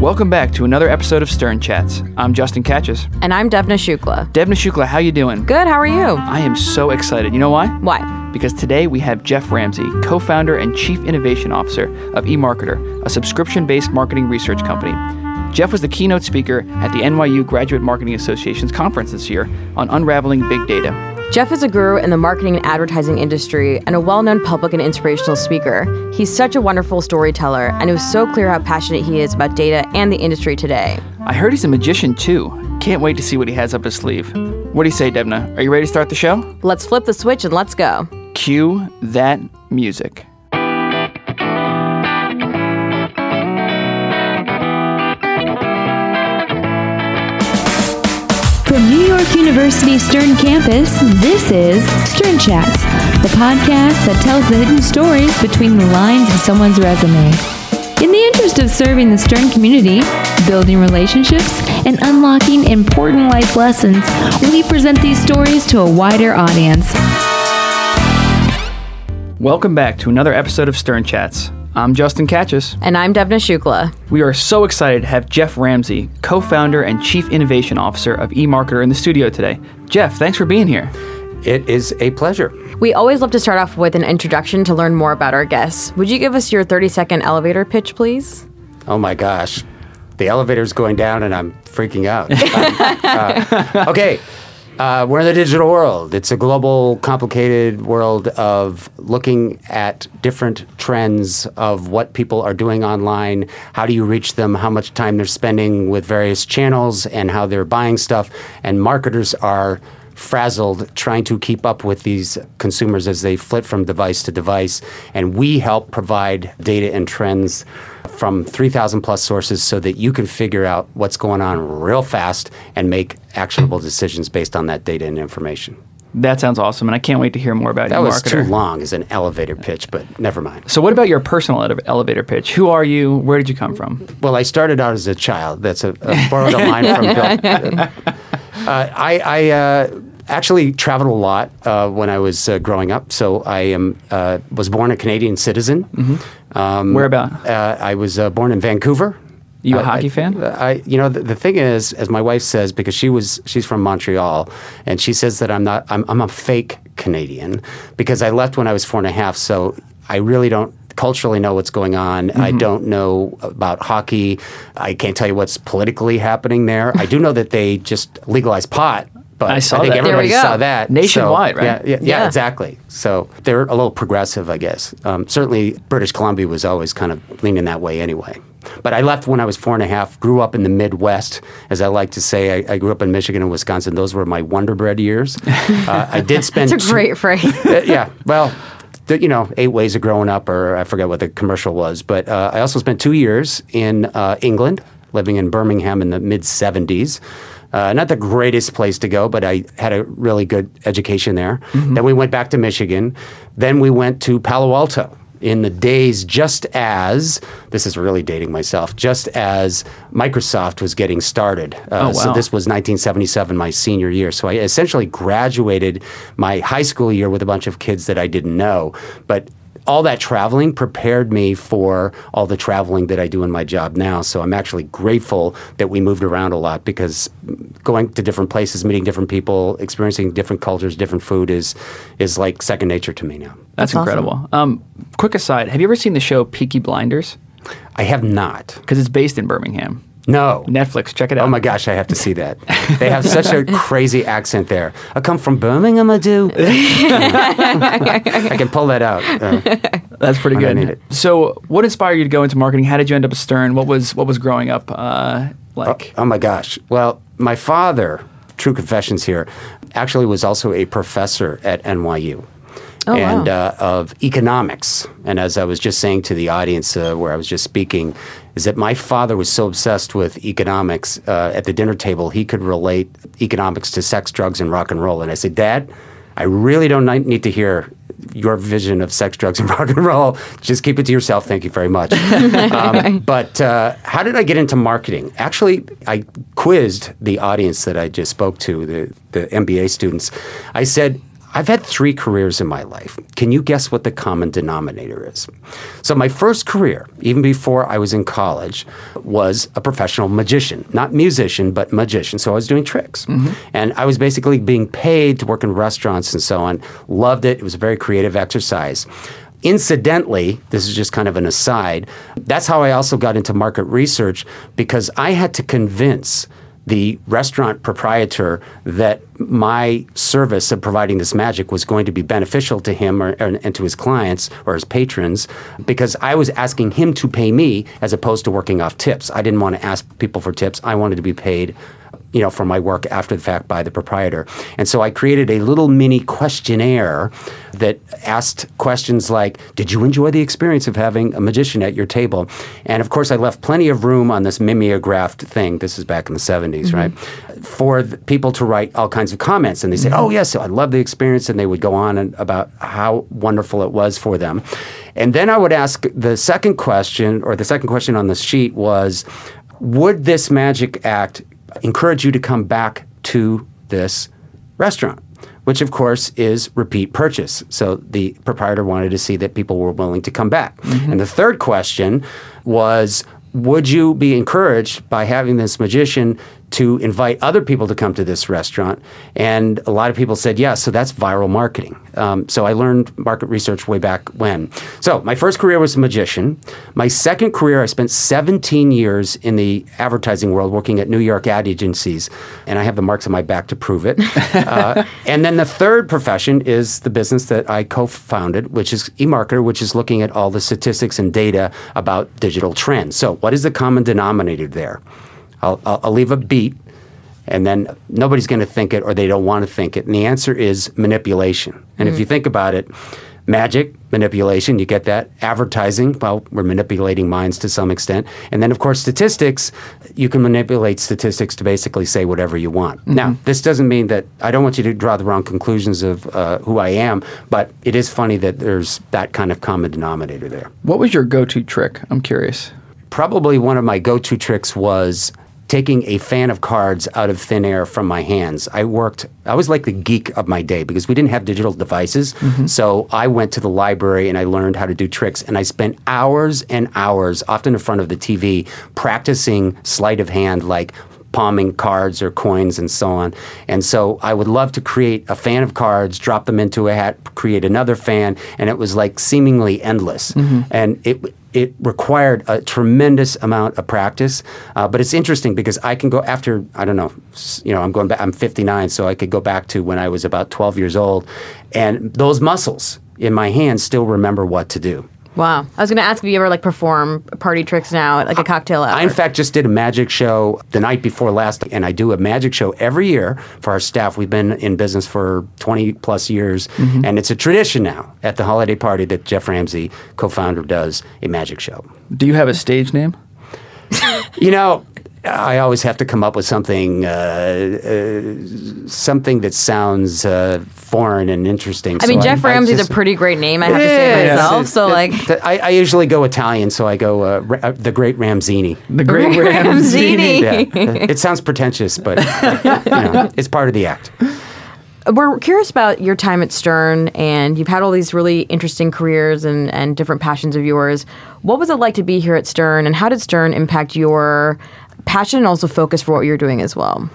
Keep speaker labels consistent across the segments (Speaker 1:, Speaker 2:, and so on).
Speaker 1: Welcome back to another episode of Stern Chats. I'm Justin Catches.
Speaker 2: And I'm Devna Shukla.
Speaker 1: Devna Shukla, how you doing?
Speaker 2: Good, how are you?
Speaker 1: I am so excited. You know why?
Speaker 2: Why?
Speaker 1: Because today we have Jeff Ramsey, co-founder and chief innovation officer of eMarketer, a subscription-based marketing research company. Jeff was the keynote speaker at the NYU Graduate Marketing Association's conference this year on unraveling big data.
Speaker 2: Jeff is a guru in the marketing and advertising industry and a well known public and inspirational speaker. He's such a wonderful storyteller, and it was so clear how passionate he is about data and the industry today.
Speaker 1: I heard he's a magician too. Can't wait to see what he has up his sleeve. What do you say, Devna? Are you ready to start the show?
Speaker 2: Let's flip the switch and let's go.
Speaker 1: Cue that music.
Speaker 3: From New York University Stern Campus, this is Stern Chats, the podcast that tells the hidden stories between the lines of someone's resume. In the interest of serving the Stern community, building relationships, and unlocking important life lessons, we present these stories to a wider audience.
Speaker 1: Welcome back to another episode of Stern Chats. I'm Justin Catches.
Speaker 2: And I'm Devna Shukla.
Speaker 1: We are so excited to have Jeff Ramsey, co founder and chief innovation officer of eMarketer, in the studio today. Jeff, thanks for being here.
Speaker 4: It is a pleasure.
Speaker 2: We always love to start off with an introduction to learn more about our guests. Would you give us your 30 second elevator pitch, please?
Speaker 4: Oh my gosh. The elevator's going down and I'm freaking out. uh, okay. Uh, we're in the digital world. It's a global, complicated world of looking at different trends of what people are doing online. How do you reach them? How much time they're spending with various channels and how they're buying stuff. And marketers are frazzled trying to keep up with these consumers as they flit from device to device. And we help provide data and trends from 3,000 plus sources so that you can figure out what's going on real fast and make actionable decisions based on that data and information.
Speaker 1: That sounds awesome, and I can't wait to hear more about
Speaker 4: That was too long as an elevator pitch, but never mind.
Speaker 1: So, what about your personal ele- elevator pitch? Who are you? Where did you come from?
Speaker 4: Well, I started out as a child. That's a, a borrowed a line from Bill. Uh, I, I uh, actually traveled a lot uh, when I was uh, growing up. So I am uh, was born a Canadian citizen. Um,
Speaker 1: Where about?
Speaker 4: Uh, I was uh, born in Vancouver.
Speaker 1: You a
Speaker 4: I-
Speaker 1: hockey fan?
Speaker 4: I, you know, the, the thing is, as my wife says, because she was, she's from Montreal, and she says that I'm not, I'm, I'm a fake Canadian because I left when I was four and a half. So I really don't culturally know what's going on. I
Speaker 1: Mm-hmm.
Speaker 4: don't know about hockey. I can't tell you what's politically happening there. I do know that they just legalized pot. But
Speaker 1: I saw
Speaker 4: think
Speaker 1: that.
Speaker 4: Everybody saw that.
Speaker 1: Nationwide,
Speaker 4: So,
Speaker 1: right?
Speaker 4: Yeah, yeah, yeah, exactly. So they're a little progressive, I guess. Um, certainly, British Columbia was always kind of leaning that way anyway. But I left when I was four and a half, grew up in the Midwest, as I like to say. I, I grew up in Michigan and Wisconsin. Those were my Wonder Bread years. Uh, I did spend.
Speaker 2: It's a
Speaker 4: two-
Speaker 2: great phrase.
Speaker 4: uh, yeah, well, the, you know, eight ways of growing up, or I forget what the commercial was. But uh, I also spent two years in uh, England, living in Birmingham in the mid 70s. Uh, not the greatest place to go, but I had a really good education there. Then we went back to Michigan. Then we went to Palo Alto in the days just as this is really dating myself just as microsoft was getting started. Uh,
Speaker 1: Oh,
Speaker 4: so this was 1977 my senior year. So i essentially graduated my high school year with a bunch of kids that i didn't know. But all that traveling prepared me for all the traveling that I do in my job now. So I'm actually grateful that we moved around a lot because going to different places, meeting different people, experiencing different cultures, different food is is like second nature to me now.
Speaker 1: That's,
Speaker 2: That's awesome.
Speaker 1: incredible. Um, quick aside: Have you ever seen the show Peaky Blinders?
Speaker 4: I have not.
Speaker 1: Because it's based in Birmingham.
Speaker 4: No.
Speaker 1: Netflix, check it out.
Speaker 4: Oh my gosh, I have to see that. They have such a crazy accent there. I come from Birmingham, I do. I can pull that out. Uh,
Speaker 1: That's pretty
Speaker 4: when I need
Speaker 1: good. So, what inspired you to go into marketing? How did you end up at Stern? What was what was growing up uh, like?
Speaker 4: oh my gosh. Well, my father, true confessions here, actually was also a professor at NYU.
Speaker 2: Oh, wow.
Speaker 4: and uh, of economics. And as I was just saying to the audience uh, where I was just speaking, is that my father was so obsessed with economics uh, at the dinner table, he could relate economics to sex, drugs, and rock and roll. And I said, Dad, I really don't need to hear your vision of sex, drugs, and rock and roll. Just keep it to yourself. Thank you very much. um, but uh, how did I get into marketing? Actually, I quizzed the audience that I just spoke to, the, the MBA students. I said, I've had three careers in my life. Can you guess what the common denominator is? So, my first career, even before I was in college, was a professional magician. Not musician, but magician. So, I was doing tricks. Mm-hmm. And I was basically being paid to work in restaurants and so on. Loved it. It was a very creative exercise. Incidentally, this is just kind of an aside, that's how I also got into market research because I had to convince the restaurant proprietor that my service of providing this magic was going to be beneficial to him or, and, and to his clients or his patrons because I was asking him to pay me as opposed to working off tips. I didn't want to ask people for tips. I wanted to be paid you know, for my work after the fact by the proprietor. And so I created a little mini questionnaire that asked questions like, Did you enjoy the experience of having a magician at your table? And of course, I left plenty of room on this mimeographed thing. This is back in the 70s, right? Mm-hmm. For the people to write all kinds of comments. And they say, mm-hmm. Oh, yes, I love the experience. And they would go on and, about how wonderful it was for them. And then I would ask the second question, or the second question on the sheet was, would this magic act encourage you to come back to this restaurant? Which, of course, is repeat purchase. So the proprietor wanted to see that people were willing to come back. Mm-hmm. And the third question was Would you be encouraged by having this magician to invite other people to come to this restaurant? And a lot of people said yes. So that's viral marketing. Um, so I learned market research way back when. So my first career was a magician. My second career, I spent 17 years in the advertising world working at New York ad agencies, and I have the marks on my back to prove it. uh, and then the third profession is the business that I co-founded, which is eMarketer, which is looking at all the statistics and data about digital trends. So what is the common denominator there? I'll, I'll, I'll leave a beat and then nobody's going to think it or they don't want to think it. And the answer is manipulation. And if you think about it, magic, manipulation, you get that. Advertising, well, we're manipulating minds to some extent. And then, of course, statistics, you can manipulate statistics to basically say whatever you want. Now, this doesn't mean that I don't want you to draw the wrong conclusions of uh, who I am, but it is funny that there's that kind of common denominator there.
Speaker 1: What was your go-to trick? I'm curious.
Speaker 4: Probably one of my go to tricks was taking a fan of cards out of thin air from my hands. I worked, I was like the geek of my day because we didn't have digital devices. Mm-hmm. So I went to the library and I learned how to do tricks. And I spent hours and hours, often in front of the TV, practicing sleight of hand, like palming cards or coins and so on. And so I would love to create a fan of cards, drop them into a hat, create another fan, and it was like seemingly endless. Mm-hmm. And it it required a tremendous amount of practice. Uh, but it's interesting because I can go after I don't know, you know, I'm going back. I'm 59, so I could go back to when I was about 12 years old, and those muscles in my hands still remember what to do.
Speaker 2: Wow. I was going to ask if you ever like perform party tricks now at like a cocktail hour.
Speaker 4: I, in fact, just did a magic show the night before last, and I do a magic show every year for our staff. We've been in business for 20 plus years, mm-hmm. and it's a tradition now at the holiday party that Jeff Ramsey, co founder, does a magic show.
Speaker 1: Do you have a stage name?
Speaker 4: You know, I always have to come up with something, uh, uh, something that sounds uh, foreign and interesting.
Speaker 2: I mean,
Speaker 4: So
Speaker 2: Jeff Ramsey's
Speaker 4: just-
Speaker 2: a pretty great name, I have to say
Speaker 4: Yeah,
Speaker 2: myself.
Speaker 4: it's-
Speaker 2: So,
Speaker 4: it-
Speaker 2: like,
Speaker 4: th- I, I usually go Italian, so I go uh, Ra- uh, the Great Ramzini.
Speaker 1: The Great
Speaker 2: Ramzini.
Speaker 4: Yeah, it sounds pretentious, but you know, it's part of the act.
Speaker 2: we're curious about your time at Stern, and you've had all these really interesting careers and, and different passions of yours. What was it like to be here at Stern, and how did Stern impact your passion and also focus for what you're doing as well?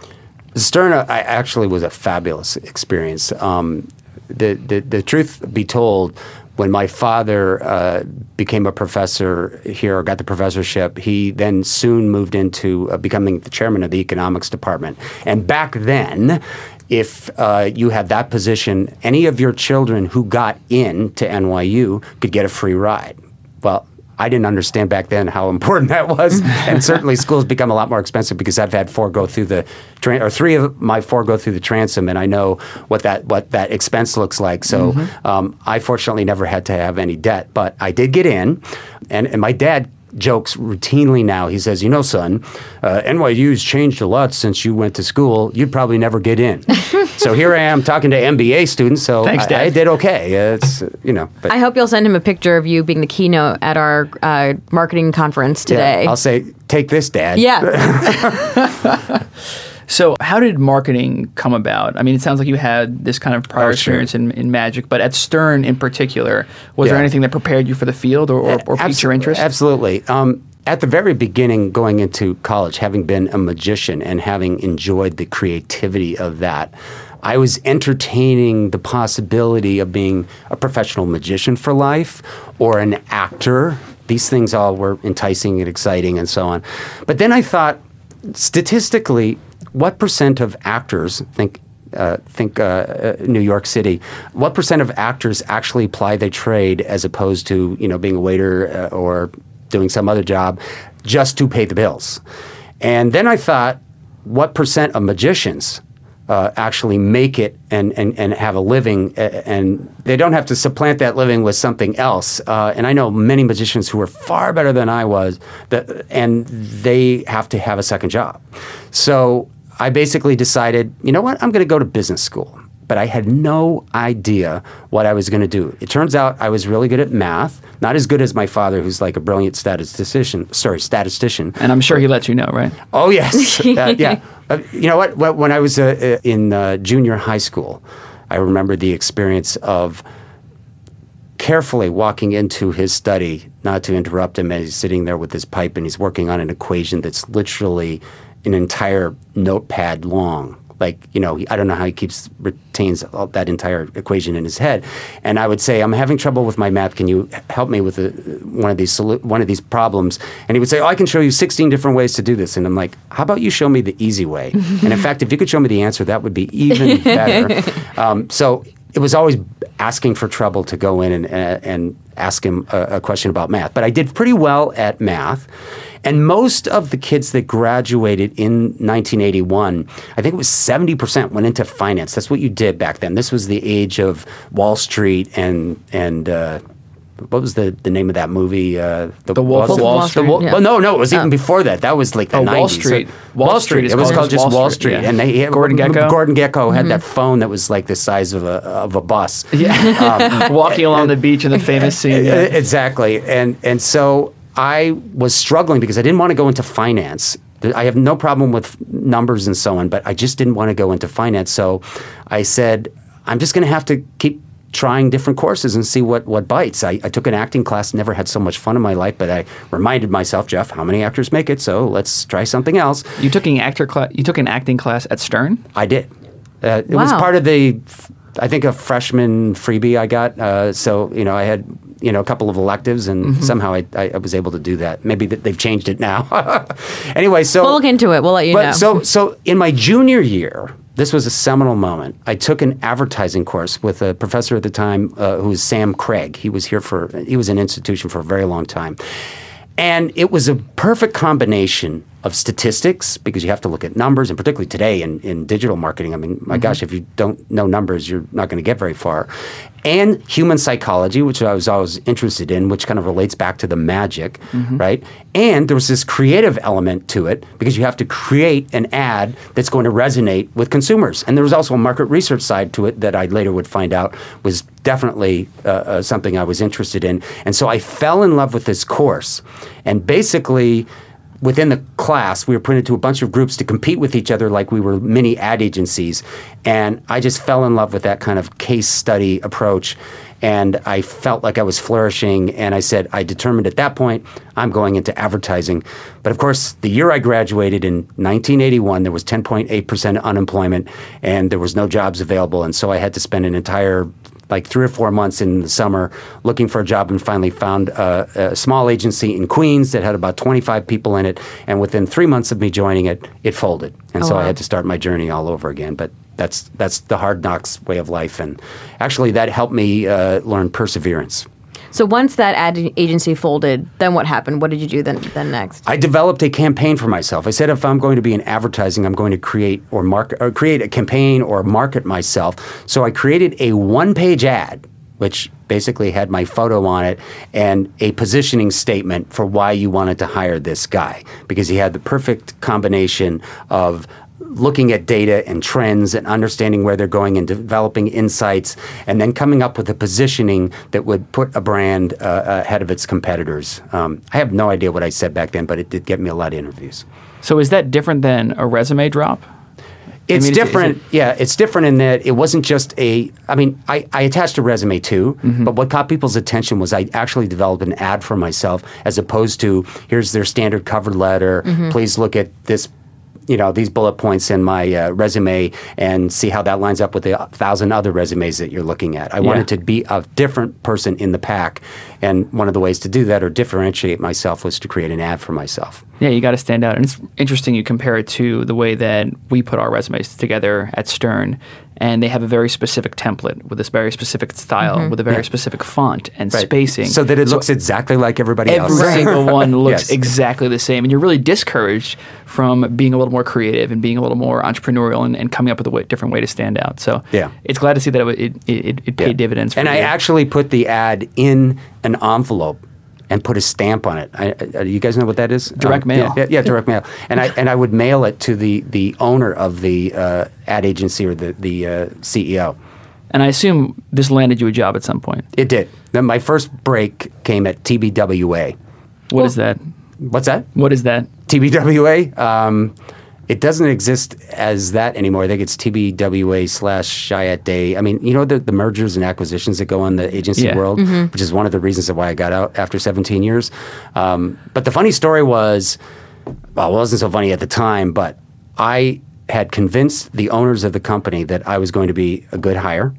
Speaker 4: Stern, I actually was a fabulous experience. Um, the, the the truth be told, when my father uh, became a professor here, or got the professorship, he then soon moved into uh, becoming the chairman of the economics department. And back then, if uh, you had that position, any of your children who got in to NYU could get a free ride. Well, I didn't understand back then how important that was, and certainly schools become a lot more expensive because I've had four go through the, tran- or three of my four go through the transom, and I know what that what that expense looks like. So um, I fortunately never had to have any debt, but I did get in, and, and my dad jokes routinely now. He says, "You know, son, uh, NYU's changed a lot since you went to school. You'd probably never get in." so here I am talking to MBA students. So
Speaker 1: Thanks,
Speaker 4: I, I did okay. Uh, It's uh, you know, but
Speaker 2: I hope you'll send him a picture of you being the keynote at our uh, marketing conference
Speaker 4: yeah,
Speaker 2: today.
Speaker 4: I'll say, "Take this, Dad."
Speaker 2: Yeah.
Speaker 1: So, how did marketing come about? I mean, it sounds like you had this kind of prior
Speaker 4: Oh, sure.
Speaker 1: experience in, in magic, but at Stern in particular, was there anything that prepared you for the field or, or, or piqued your
Speaker 4: Abso-
Speaker 1: interest?
Speaker 4: Absolutely. Um, at the very beginning, going into college, having been a magician and having enjoyed the creativity of that, I was entertaining the possibility of being a professional magician for life or an actor. These things all were enticing and exciting and so on. But then I thought, statistically, what percent of actors think uh, think uh, uh, New York City. What percent of actors actually ply their trade as opposed to you know being a waiter uh, or doing some other job just to pay the bills? And then I thought, what percent of magicians uh, actually make it and, and, and have a living and they don't have to supplant that living with something else. And I know many magicians who are far better than I was that, and they have to have a second job. So I basically decided, you know what, I'm going to go to business school. But I had no idea what I was going to do. It turns out I was really good at math, not as good as my father, who's like a brilliant statistician. Sorry, statistician.
Speaker 1: and I'm sure he let you know, right?
Speaker 4: Oh yes, uh, yeah. Uh, you know what? When I was uh, uh, in uh, junior high school, I remember the experience of carefully walking into his study, not to interrupt him as he's sitting there with his pipe and he's working on an equation that's literally an entire notepad long. Like you know, I don't know how he keeps retains all that entire equation in his head. And I would say, I'm having trouble with my math. Can you help me with a, one of these one of these problems? And he would say, Oh, I can show you 16 different ways to do this. And I'm like, How about you show me the easy way? and in fact, if you could show me the answer, that would be even better. um, so it was always asking for trouble to go in and, uh, and ask him a, a question about math. But I did pretty well at math. And most of the kids that graduated in 1981, I think it was 70% went into finance. That's what you did back then. This was the age of Wall Street and, and, uh, what was the, the name of that movie? Uh,
Speaker 1: The Wolf of Wall Street?
Speaker 4: The Wo-
Speaker 2: Yeah.
Speaker 4: Well, no, no, it was even before that. That was like the
Speaker 1: Oh,
Speaker 4: 90s.
Speaker 1: Wall
Speaker 4: So-
Speaker 1: Street. Wall Street is
Speaker 4: It was
Speaker 1: called
Speaker 4: called just
Speaker 1: Wall
Speaker 4: Wall
Speaker 1: Street,
Speaker 4: Street,
Speaker 1: yeah.
Speaker 4: and they had,
Speaker 1: Gordon Gekko?
Speaker 4: Gordon Gekko had that phone that was like the size of a of a bus.
Speaker 1: Yeah. Walking along the beach in the famous scene. Yeah.
Speaker 4: Exactly. And and so I was struggling because I didn't want to go into finance. I have no problem with numbers and so on, but I just didn't want to go into finance. So I said, I'm just going to have to keep trying different courses and see what, what bites. I, I took an acting class, never had so much fun in my life, but I reminded myself, Jeff, how many actors make it? So let's try something else.
Speaker 1: You took an actor class. You took an acting class at Stern.
Speaker 4: I did. Uh, it was part of the, I think, a freshman freebie I got. Uh, so you know, I had you know a couple of electives, and
Speaker 2: Mm-hmm.
Speaker 4: somehow I, I, I was able to do that. Maybe th- they've changed it now. anyway, so
Speaker 2: We'll look into it. We'll let you
Speaker 4: but
Speaker 2: know.
Speaker 4: so so in my junior year, this was a seminal moment. I took an advertising course with a professor at the time uh, who was Sam Craig. He was here for he was an institution for a very long time. And it was a perfect combination of statistics because you have to look at numbers, and particularly today in, in digital marketing. I mean, my gosh, if you don't know numbers, you're not going to get very far. And human psychology, which I was always interested in, which kind of relates back to the magic, right? And there was this creative element to it because you have to create an ad that's going to resonate with consumers. And there was also a market research side to it that I later would find out was definitely uh, uh, something I was interested in. And so I fell in love with this course. And basically, within the class, we were put into a bunch of groups to compete with each other like we were mini ad agencies. And I just fell in love with that kind of case study approach. And I felt like I was flourishing. And I said, I determined at that point, I'm going into advertising. But of course, the year I graduated in 1981, there was 10.8% unemployment and there was no jobs available. And so I had to spend an entire like three or four months in the summer looking for a job and finally found a, a small agency in Queens that had about 25 people in it. And within three months of me joining it, it folded. And
Speaker 2: Oh,
Speaker 4: so
Speaker 2: wow.
Speaker 4: I had to start my journey all over again. But that's, that's the hard knocks way of life. And actually, that helped me uh, learn perseverance.
Speaker 2: So once that ad agency folded, then what happened? What did you do then? Then next?
Speaker 4: I developed a campaign for myself. I said if I'm going to be in advertising, I'm going to create or market or create a campaign or market myself. So I created a one-page ad which basically had my photo on it and a positioning statement for why you wanted to hire this guy because he had the perfect combination of looking at data and trends and understanding where they're going and developing insights and then coming up with a positioning that would put a brand uh, ahead of its competitors. Um, I have no idea what I said back then, but it did get me a lot of interviews.
Speaker 1: So is that different than a resume drop? mean,
Speaker 4: It's
Speaker 1: is it- is
Speaker 4: different.
Speaker 1: it-
Speaker 4: yeah, it's different in that it wasn't just a. I mean, I, I attached a resume too,
Speaker 1: Mm-hmm.
Speaker 4: but what caught people's attention was I actually developed an ad for myself as opposed to here's their standard cover letter.
Speaker 1: Mm-hmm.
Speaker 4: Please look at this. You know these bullet points in my uh, resume and see how that lines up with the thousand other resumes that you're looking at. I wanted to be a different person in the pack, and one of the ways to do that or differentiate myself was to create an ad for myself.
Speaker 1: Yeah, you got to stand out. And it's interesting you compare it to the way that we put our resumes together at Stern. And they have a very specific template with this very specific style, mm-hmm. with a very specific font and
Speaker 4: Right.
Speaker 1: spacing.
Speaker 4: so that it looks exactly like everybody
Speaker 1: Every
Speaker 4: else.
Speaker 1: single one looks
Speaker 4: Yes.
Speaker 1: exactly the same. And you're really discouraged from being a little more creative and being a little more entrepreneurial and, and coming up with a way, different way to stand out. So
Speaker 4: Yeah.
Speaker 1: it's glad to see that it, it, it, it paid
Speaker 4: Yeah.
Speaker 1: dividends for
Speaker 4: And I actually put the ad in an envelope and put a stamp on it. I, I, you guys know what that is?
Speaker 1: Direct
Speaker 4: Um,
Speaker 1: mail.
Speaker 4: Yeah, yeah, direct mail. And I and I would mail it to the the owner of the uh, ad agency or the the uh, CEO.
Speaker 1: and I assume this landed you a job at some point.
Speaker 4: It did. Then my first break came at TBWA.
Speaker 1: What is that?
Speaker 4: What's that?
Speaker 1: What is that?
Speaker 4: TBWA. Um, it doesn't exist as that anymore. I think it's TBWA slash Chiat Day. I mean, you know the, the mergers and acquisitions that go on the agency
Speaker 1: Yeah.
Speaker 4: world, which is one of the reasons of why I got out after 17 years. Um, but the funny story was, well, it wasn't so funny at the time, but I had convinced the owners of the company that I was going to be a good hire,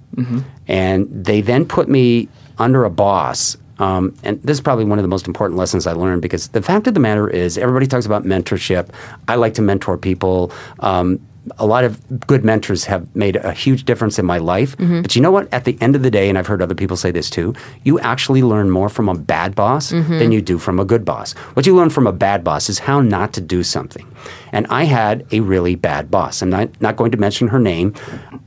Speaker 4: and they then put me under a boss. Um, and this is probably one of the most important lessons I learned because the fact of the matter is, everybody talks about mentorship. I like to mentor people. Um, a lot of good mentors have made a huge difference in my life. Mm-hmm. But you know what? At the end of the day, and I've heard other people say this too, you actually learn more from a bad boss mm-hmm. than you do from a good boss. What you learn from a bad boss is how not to do something. And I had a really bad boss. I'm not, not going to mention her name,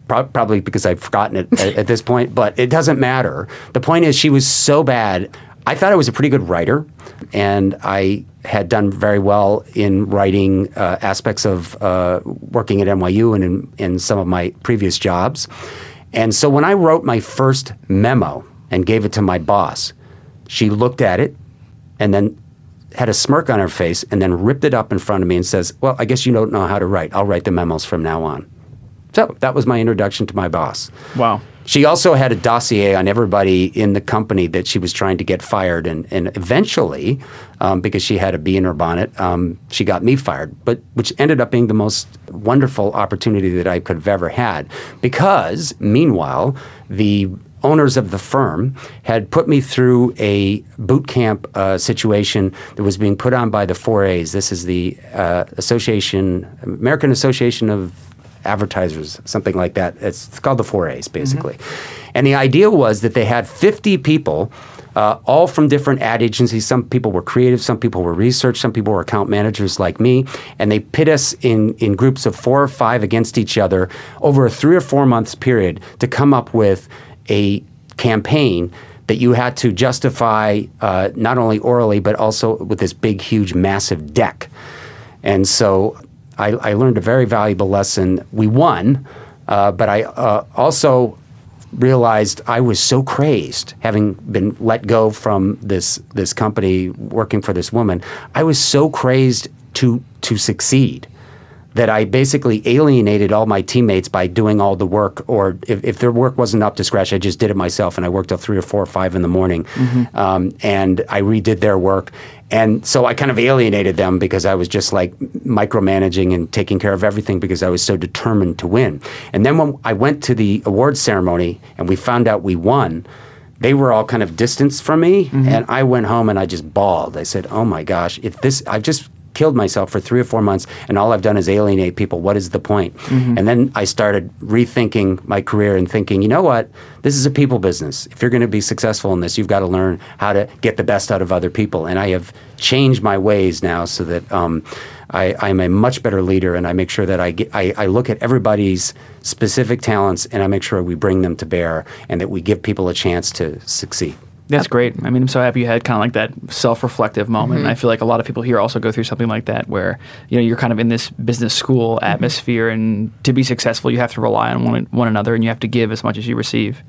Speaker 4: pro- probably because I've forgotten it at, at this point, but it doesn't matter. The point is, she was so bad. I thought I was a pretty good writer, and I had done very well in writing uh, aspects of uh, working at NYU and in, in some of my previous jobs. And so when I wrote my first memo and gave it to my boss, she looked at it and then had a smirk on her face and then ripped it up in front of me and says, Well, I guess you don't know how to write. I'll write the memos from now on. So that was my introduction to my boss.
Speaker 1: Wow.
Speaker 4: She also had a dossier on everybody in the company that she was trying to get fired, and, and eventually, um, because she had a bee in her bonnet, um, she got me fired. But which ended up being the most wonderful opportunity that I could have ever had, because meanwhile, the owners of the firm had put me through a boot camp uh, situation that was being put on by the 4As. This is the uh, Association, American Association of advertisers, something like that. It's, it's called the 4As, basically. And the idea was that they had 50 people, uh, all from different ad agencies. Some people were creative, some people were research, some people were account managers like me. And they pit us in, in groups of four or five against each other over a three or four months period to come up with a campaign that you had to justify uh, not only orally, but also with this big, huge, massive deck. And so I, I learned a very valuable lesson. We won, uh, but I uh, also realized I was so crazed, having been let go from this this company, working for this woman. I was so crazed to to succeed that I basically alienated all my teammates by doing all the work, or if, if their work wasn't up to scratch, I just did it myself, and I worked till three or four or five in the morning, um, and I redid their work, and so I kind of alienated them because I was just like micromanaging and taking care of everything because I was so determined to win. And then when I went to the awards ceremony and we found out we won. They were all kind of distanced from me, mm-hmm. and I went home and I just bawled. I said, "Oh my gosh! If this, I've just killed myself for three or four months, and all I've done is alienate people. What is the point? And then I started rethinking my career and thinking, you know what? This is a people business. If you're going to be successful in this, you've got to learn how to get the best out of other people. And I have changed my ways now so that um, I, I'm a much better leader, and I make sure that I, get, I, I look at everybody's specific talents and I make sure we bring them to bear, and that we give people a chance to succeed.
Speaker 1: That's great. I mean, I'm so happy you had kind of like that self-reflective moment.
Speaker 2: Mm-hmm.
Speaker 1: I feel like a lot of people here also go through something like that, where you know you're kind of in this business school
Speaker 2: Mm-hmm.
Speaker 1: atmosphere, and to be successful, you have to rely on one, one another, and you have to give as much as you receive.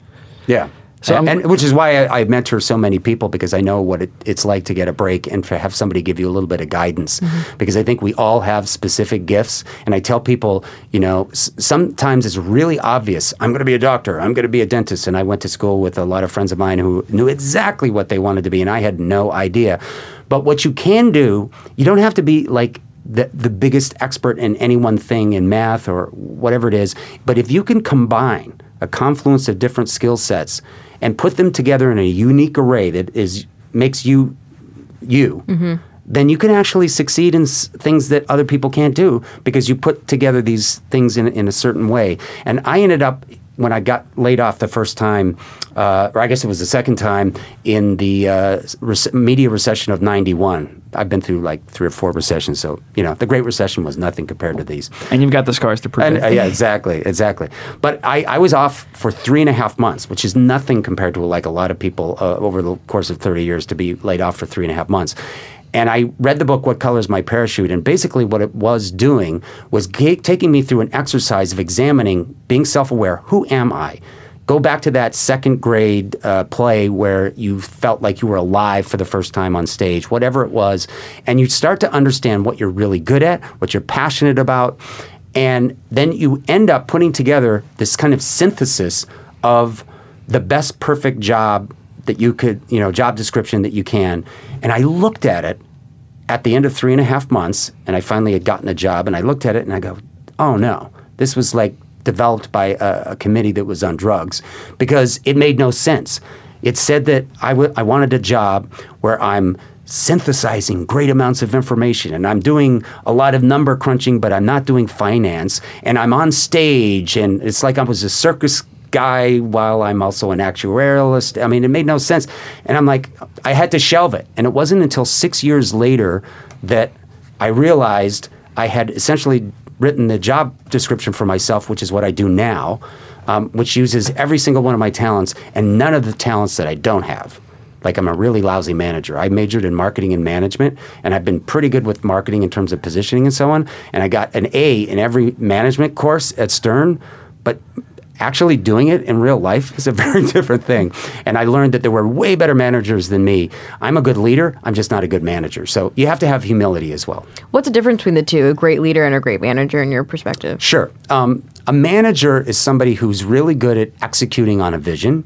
Speaker 4: Yeah.
Speaker 1: So
Speaker 4: and, and- which is why I, I mentor so many people because I know what it, it's like to get a break and to have somebody give you a little bit of guidance. Mm-hmm. Because I think we all have specific gifts, and I tell people, you know, s- sometimes it's really obvious. I'm going to be a doctor. I'm going to be a dentist. And I went to school with a lot of friends of mine who knew exactly what they wanted to be, and I had no idea. But what you can do, you don't have to be like the, the biggest expert in any one thing in math or whatever it is. But if you can combine a confluence of different skill sets and put them together in a unique array that is makes you you, then you can actually succeed in s- things that other people can't do because you put together these things in, in a certain way. And I ended up when I got laid off the first time, uh, or I guess it was the second time in the uh, rec- media recession of '91. I've been through like three or four recessions, so you know the Great Recession was nothing compared to these.
Speaker 1: and you've got the scars to prove
Speaker 4: And,
Speaker 1: it.
Speaker 4: uh, yeah, exactly, exactly. But I, I was off for three and a half months, which is nothing compared to like a lot of people uh, over the course of 30 years to be laid off for three and a half months. And I read the book, What Colors My Parachute? And basically, what it was doing was ga- taking me through an exercise of examining, being self aware who am I? Go back to that second grade uh, play where you felt like you were alive for the first time on stage, whatever it was, and you start to understand what you're really good at, what you're passionate about, and then you end up putting together this kind of synthesis of the best perfect job that you could, you know, job description that you can. And I looked at it at the end of three and a half months, and I finally had gotten a job, and I looked at it and I go, oh no, this was like developed by a, a committee that was on drugs because it made no sense. It said that I I wanted a job where I'm synthesizing great amounts of information and I'm doing a lot of number crunching, but I'm not doing finance, and I'm on stage, and it's like I was a circus guy while I'm also an actuarialist. I mean, it made no sense. And I'm like, I had to shelve it. And it wasn't until six years later that I realized I had essentially written the job description for myself, which is what I do now, um, which uses every single one of my talents and none of the talents that I don't have. Like I'm a really lousy manager. I majored in marketing and management, and I've been pretty good with marketing in terms of positioning and so on. And I got an A in every management course at Stern, but actually doing it in real life is a very different thing. And I learned that there were way better managers than me. I'm a good leader, I'm just not a good manager. So you have to have humility as well.
Speaker 2: What's the difference between the two, a great leader and a great manager, in your perspective?
Speaker 4: Sure. Um, a manager is somebody who's really good at executing on a vision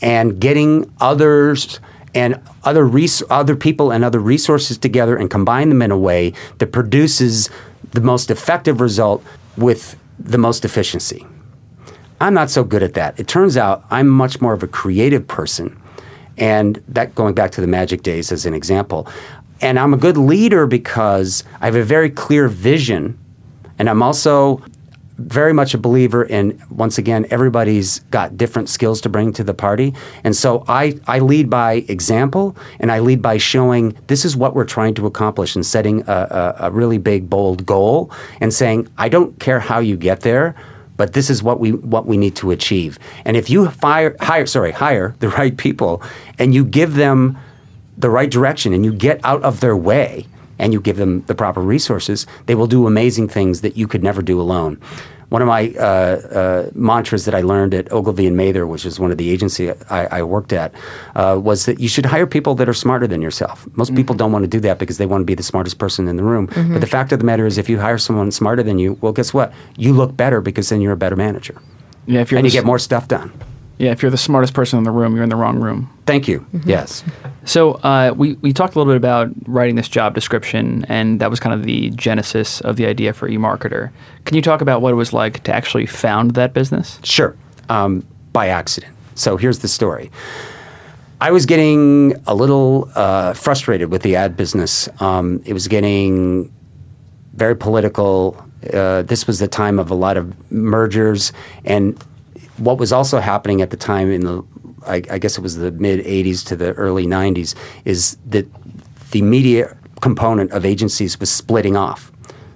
Speaker 4: and getting others and other res- other people and other resources together and combine them in a way that produces the most effective result with the most efficiency. I'm not so good at that. It turns out I'm much more of a creative person. And that going back to the magic days as an example. And I'm a good leader because I have a very clear vision. And I'm also very much a believer in, once again, everybody's got different skills to bring to the party. And so I, I lead by example and I lead by showing this is what we're trying to accomplish and setting a, a, a really big, bold goal and saying, I don't care how you get there but this is what we what we need to achieve. And if you fire hire sorry hire the right people and you give them the right direction and you get out of their way and you give them the proper resources, they will do amazing things that you could never do alone. One of my uh, uh, mantras that I learned at Ogilvy and Mather, which is one of the agency I, I worked at, uh, was that you should hire people that are smarter than yourself. Most people don't want to do that because they want to be the smartest person in the room. But the fact of the matter is, if you hire someone smarter than you, well, guess what? You look better because then you're a better manager,
Speaker 1: yeah, if you're
Speaker 4: and you get more stuff done.
Speaker 1: Yeah, if you're the smartest person in the room, you're in the wrong room.
Speaker 4: Thank you. Yes.
Speaker 1: So uh, we we talked a little bit about writing this job description, and that was kind of the genesis of the idea for eMarketer. Can you talk about what it was like to actually found that business?
Speaker 4: Sure. Um, by accident. So here's the story. I was getting a little uh, frustrated with the ad business. Um, it was getting very political. Uh, this was the time of a lot of mergers, and what was also happening at the time in the, I, I guess it was the mid '80s to the early '90s, is that the media component of agencies was splitting off.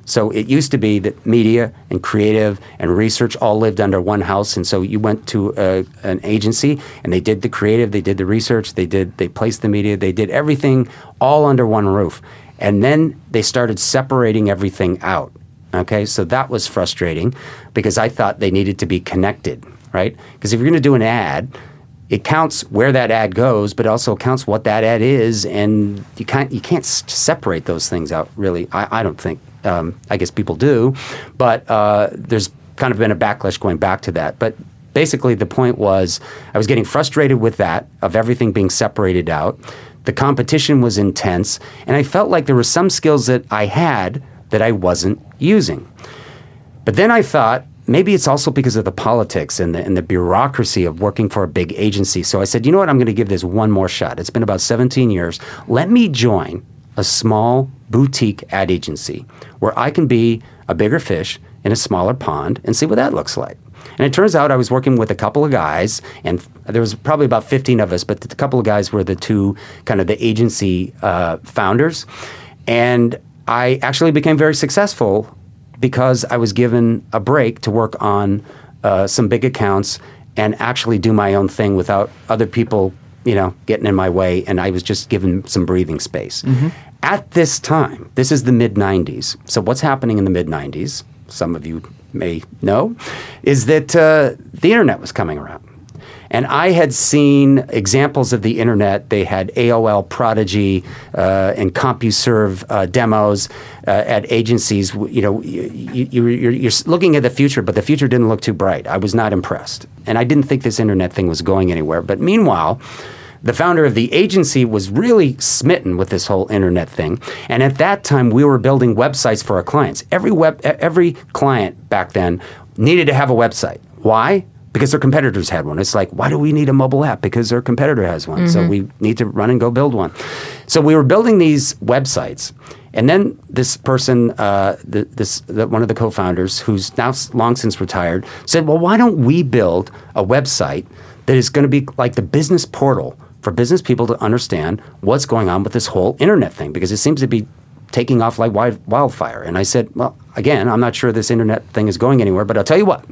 Speaker 4: So it used to be that media and creative and research all lived under one house, and so you went to a, an agency and they did the creative, they did the research, they did they placed the media, they did everything all under one roof, and then they started separating everything out. Okay, so that was frustrating because I thought they needed to be connected, right? Because if you're going to do an ad, it counts where that ad goes, but also counts what that ad is, and you can't you can't separate those things out. Really, I, I don't think. Um, I guess people do, but uh, there's kind of been a backlash going back to that. But basically, the point was I was getting frustrated with that of everything being separated out. The competition was intense, and I felt like there were some skills that I had that I wasn't using. But then I thought maybe it's also because of the politics and the, and the bureaucracy of working for a big agency. So I said, you know what, I'm going to give this one more shot. It's been about 17 years. Let me join a small boutique ad agency where I can be a bigger fish in a smaller pond and see what that looks like. And it turns out I was working with a couple of guys, and there was probably about 15 of us, but the couple of guys were the two kind of the agency uh, founders. And I actually became very successful because I was given a break to work on uh, some big accounts and actually do my own thing without other people, you know, getting in my way. And I was just given some breathing space. At this time, this is the mid 90s. So, what's happening in the mid 90s, some of you may know, is that uh, the internet was coming around. And I had seen examples of the internet. They had AOL Prodigy uh, and CompuServe uh, demos uh, at agencies. You know, you, you, you're, you're looking at the future, but the future didn't look too bright. I was not impressed. And I didn't think this internet thing was going anywhere. But meanwhile, the founder of the agency was really smitten with this whole internet thing. And at that time, we were building websites for our clients. Every web, every client back then needed to have a website. Why? Because their competitors had one. It's like, why do we need a mobile app? Because their competitor has one. So we need to run and go build one. So we were building these websites. And then this person, uh, the, this the, one of the co-founders, who's now long since retired, said, "Well, why don't we build a website that is going to be like the business portal for business people to understand what's going on with this whole internet thing because it seems to be taking off like wildfire. And I said, well, again, I'm not sure this internet thing is going anywhere, but I'll tell you what,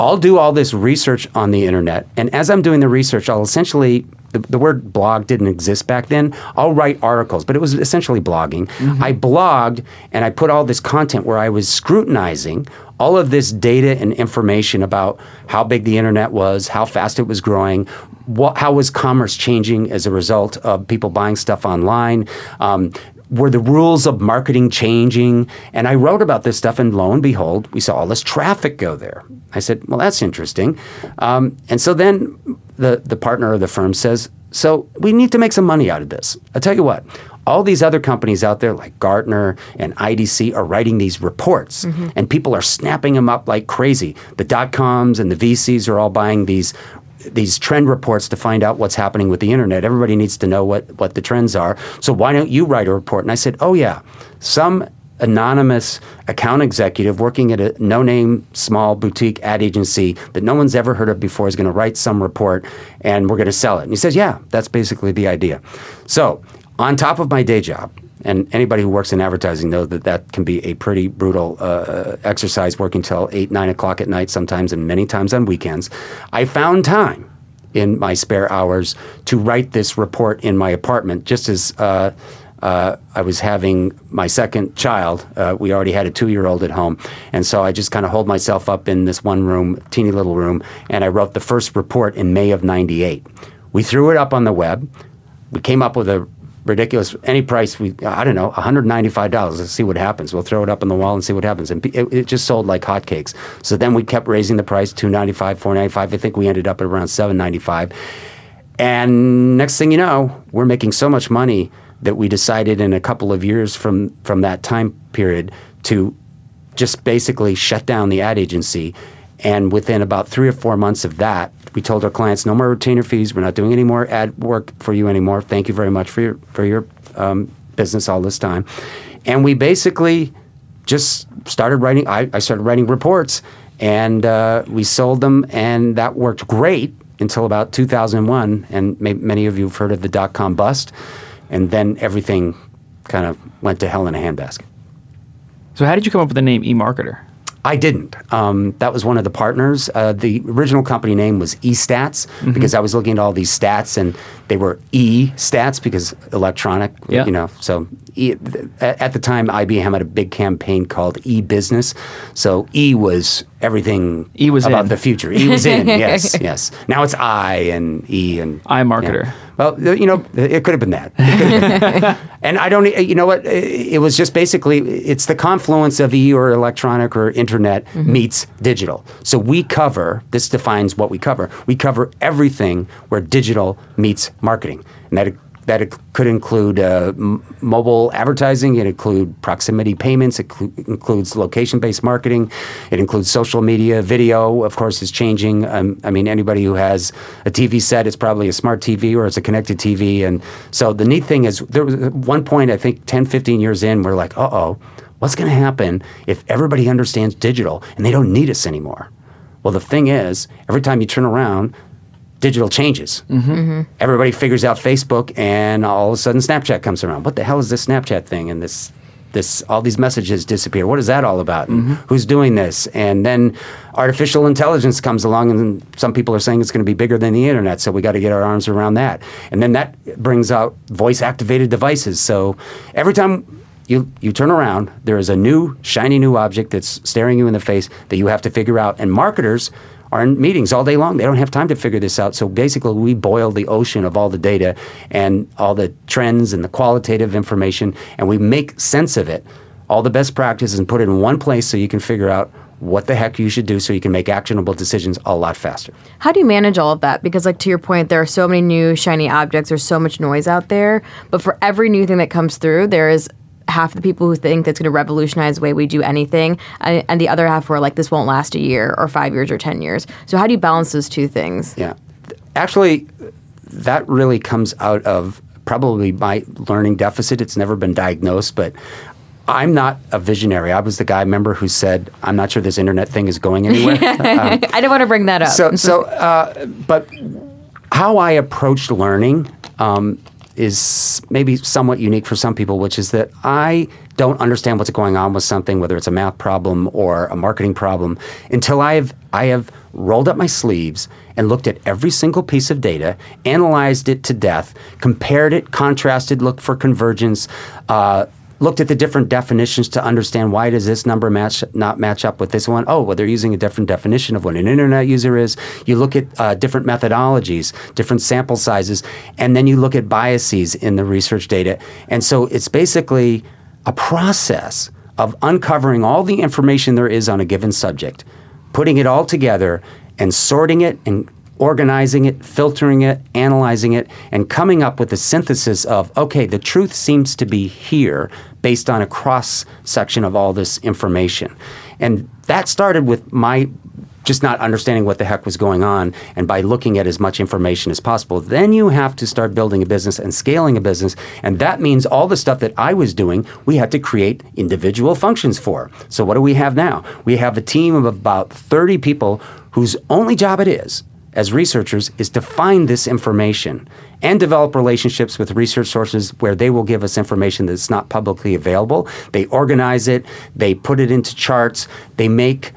Speaker 4: I'll do all this research on the internet. And as I'm doing the research, I'll essentially, the, the word blog didn't exist back then. I'll write articles, but it was essentially blogging. I blogged and I put all this content where I was scrutinizing all of this data and information about how big the internet was, how fast it was growing, what, how was commerce changing as a result of people buying stuff online. Um, were the rules of marketing changing? And I wrote about this stuff, and lo and behold, we saw all this traffic go there. I said, well, that's interesting. Um, and so then the, the partner of the firm says, so we need to make some money out of this. I'll tell you what, all these other companies out there like Gartner and IDC are writing these reports, and people are snapping them up like crazy. The dot coms and the VCs are all buying these these trend reports to find out what's happening with the internet. Everybody needs to know what, what the trends are. So why don't you write a report? And I said, oh yeah, some anonymous account executive working at a no-name small boutique ad agency that no one's ever heard of before is going to write some report and we're going to sell it. And he says, yeah, that's basically the idea. So on top of my day job, and anybody who works in advertising knows that that can be a pretty brutal uh, exercise working till 8 9 o'clock at night sometimes and many times on weekends i found time in my spare hours to write this report in my apartment just as uh, uh, I was having my second child. Uh, we already had a two year old at home. And so I just kind of holed myself up in this one room, teeny little room, and I wrote the first report in May of 98. We threw it up on the web. We came up with a ridiculous. Any price we i don't know $195 let's see what happens. We'll throw it up on the wall and see what happens. And it, it just sold like hotcakes. So then we kept raising the price 295 495 i think we ended up at around 795 and next thing you know we're making so much money that we decided in a couple of years from from that time period to just basically shut down the ad agency. And within about three or four months of that, we told our clients, no more retainer fees. We're not doing any more ad work for you anymore. Thank you very much for your for your um, business all this time. And we basically just started writing. I, I started writing reports, and uh, we sold them, and that worked great until about 2001. And may, many of you have heard of the dot com bust, and then everything kind of went to hell in a handbasket.
Speaker 1: So how did you come up with the name eMarketer?
Speaker 4: I didn't. Um, that was one of the partners. Uh, the original company name was eStats
Speaker 1: Mm-hmm.
Speaker 4: because I was looking at all these stats and they were E stats because electronic,
Speaker 1: Yeah.
Speaker 4: you know. So e, at at the time, IBM had a big campaign called E Business. So E was everything
Speaker 1: E was
Speaker 4: about
Speaker 1: in.
Speaker 4: the future. E was in, yes, yes. Now it's I and E and
Speaker 1: iMarketer.
Speaker 4: yeah. Well, uh, you know, it could have been that. It could have been. and I don't, you know what? It was just basically, it's the confluence of E or electronic or internet mm-hmm. meets digital. So we cover, this defines what we cover. We cover everything where digital meets marketing. And that that could include uh, mobile advertising. It include proximity payments. It clu- includes location-based marketing. It includes social media. Video, of course, is changing. Um, I mean, anybody who has a TV set, it's probably a smart TV or it's a connected TV. And so the neat thing is, there was one point, I think 10, 15 years in, we're like, uh-oh, what's going to happen if everybody understands digital and they don't need us anymore? Well, the thing is, every time you turn around, digital changes. Mm-hmm. Mm-hmm. Everybody figures out Facebook, and all of a sudden Snapchat comes around. What the hell is this Snapchat thing? And this, this, all these messages disappear. What is that all about? And mm-hmm. who's doing this? And then artificial intelligence comes along, and some people are saying it's going to be bigger than the internet. So we got to get our arms around that. And then that brings out voice-activated devices. So every time you, you turn around, there is a new, shiny new object that's staring you in the face that you have to figure out. And marketers are in meetings all day long. They don't have time to figure this out. So basically, we boil the ocean of all the data and all the trends and the qualitative information, and we make sense of it, all the best practices, and put it in one place so you can figure out what the heck you should do so you can make actionable decisions a lot faster.
Speaker 2: How do you manage all of that? Because, like to your point, there are so many new shiny objects. There's so much noise out there. But for every new thing that comes through, there is half the people who think that's going to revolutionize the way we do anything, and, and the other half who are like, this won't last a year or five years or ten years. So how do you balance those two things?
Speaker 4: Yeah. Actually, that really comes out of probably my learning deficit. It's never been diagnosed, but I'm not a visionary. I was the guy, member who said, I'm not sure this internet thing is going anywhere.
Speaker 2: I didn't want to bring that up.
Speaker 4: so, so uh, but how I approached learning um, is maybe somewhat unique for some people, which is that I don't understand what's going on with something, whether it's a math problem or a marketing problem, until I have I have rolled up my sleeves and looked at every single piece of data, analyzed it to death, compared it, contrasted, looked for convergence. Uh, looked at the different definitions to understand why does this number match not match up with this one. Oh, well, they're using a different definition of what an internet user is. You look at uh, different methodologies, different sample sizes, and then you look at biases in the research data. And so it's basically a process of uncovering all the information there is on a given subject, putting it all together, and sorting it and organizing it, filtering it, analyzing it, and coming up with a synthesis of okay, the truth seems to be here based on a cross section of all this information. And that started with my just not understanding what the heck was going on and by looking at as much information as possible then you have to start building a business and scaling a business and that means all the stuff that i was doing we had to create individual functions for so what do we have now we have a team of about 30 people whose only job it is as researchers is to find this information and develop relationships with research sources where they will give us information that's not publicly available. They organize it, they put it into charts, they make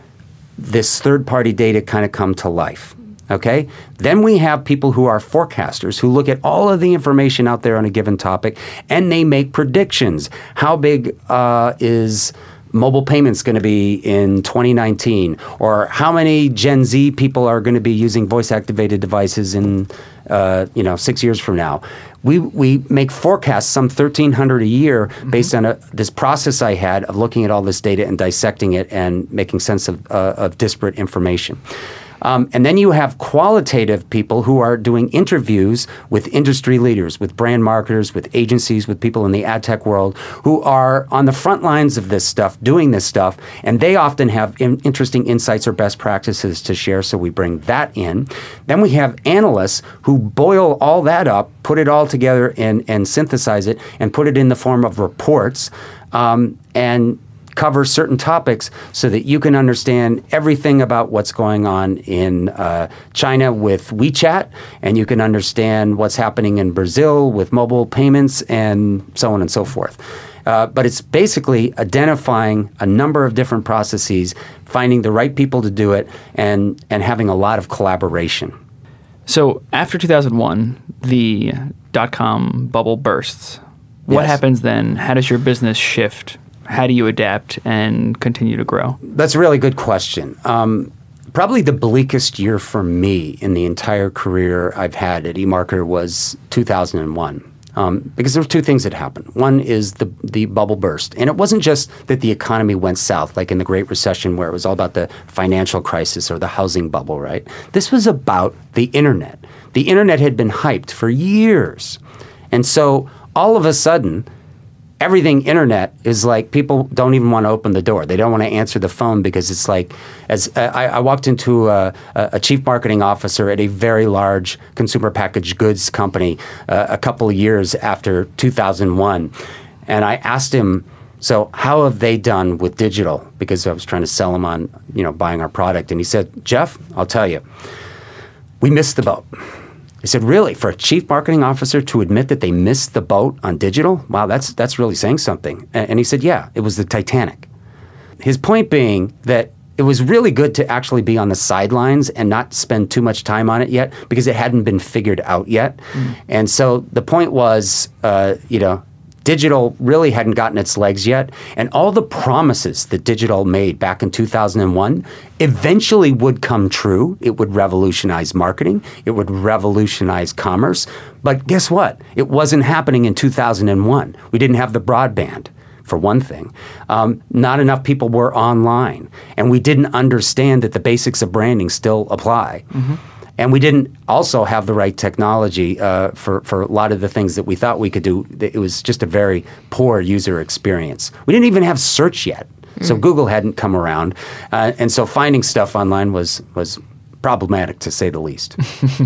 Speaker 4: this third party data kind of come to life. Okay? Then we have people who are forecasters who look at all of the information out there on a given topic and they make predictions. How big uh, is mobile payments going to be in 2019 or how many gen z people are going to be using voice activated devices in uh, you know six years from now? We, we make forecasts some 1300 a year based on a, this process i had of looking at all this data and dissecting it and making sense of, uh, of disparate information um, and then you have qualitative people who are doing interviews with industry leaders, with brand marketers, with agencies, with people in the ad tech world who are on the front lines of this stuff, doing this stuff, and they often have in- interesting insights or best practices to share, so we bring that in. Then we have analysts who boil all that up, put it all together, and, and synthesize it, and put it in the form of reports. Um, and cover certain topics so that you can understand everything about what's going on in uh, China with WeChat, and you can understand what's happening in Brazil with mobile payments, and so on and so forth. Uh, but it's basically identifying a number of different processes, finding the right people to do it, and, and having a lot of collaboration.
Speaker 1: So after 2001, the dot com bubble bursts. What
Speaker 4: Yes.
Speaker 1: happens then? How does your business shift? How do you adapt and continue to grow?
Speaker 4: That's a really good question. Um, probably the bleakest year for me in the entire career I've had at eMarketer was 2001. Um, because there were two things that happened. One is the the bubble burst, and it wasn't just that the economy went south, like in the Great Recession, where it was all about the financial crisis or the housing bubble. Right? This was about the internet. The internet had been hyped for years, and so all of a sudden, everything internet is like people don't even want to open the door. They don't want to answer the phone because it's like as uh, I, I walked into a, a chief marketing officer at a very large consumer packaged goods company uh, a couple years after 2001, and I asked him. So how have they done with digital? Because I was trying to sell him on, you know, buying our product, and he said, "Jeff, I'll tell you, we missed the boat." I said, "Really? For a chief marketing officer to admit that they missed the boat on digital? Wow, that's that's really saying something." And he said, "Yeah, it was the Titanic." His point being that it was really good to actually be on the sidelines and not spend too much time on it yet because it hadn't been figured out yet. And so the point was, uh, you know, digital really hadn't gotten its legs yet. And all the promises that digital made back in 2001 eventually would come true. It would revolutionize marketing, it would revolutionize commerce. But guess what? It wasn't happening in 2001. We didn't have the broadband for one thing. Um, not enough people were online, and we didn't understand that the basics of branding still apply. And we didn't also have the right technology uh, for, for a lot of the things that we thought we could do. It was just a very poor user experience. We didn't even have search yet. So Google hadn't come around. Uh, and so finding stuff online was, was problematic to say the least.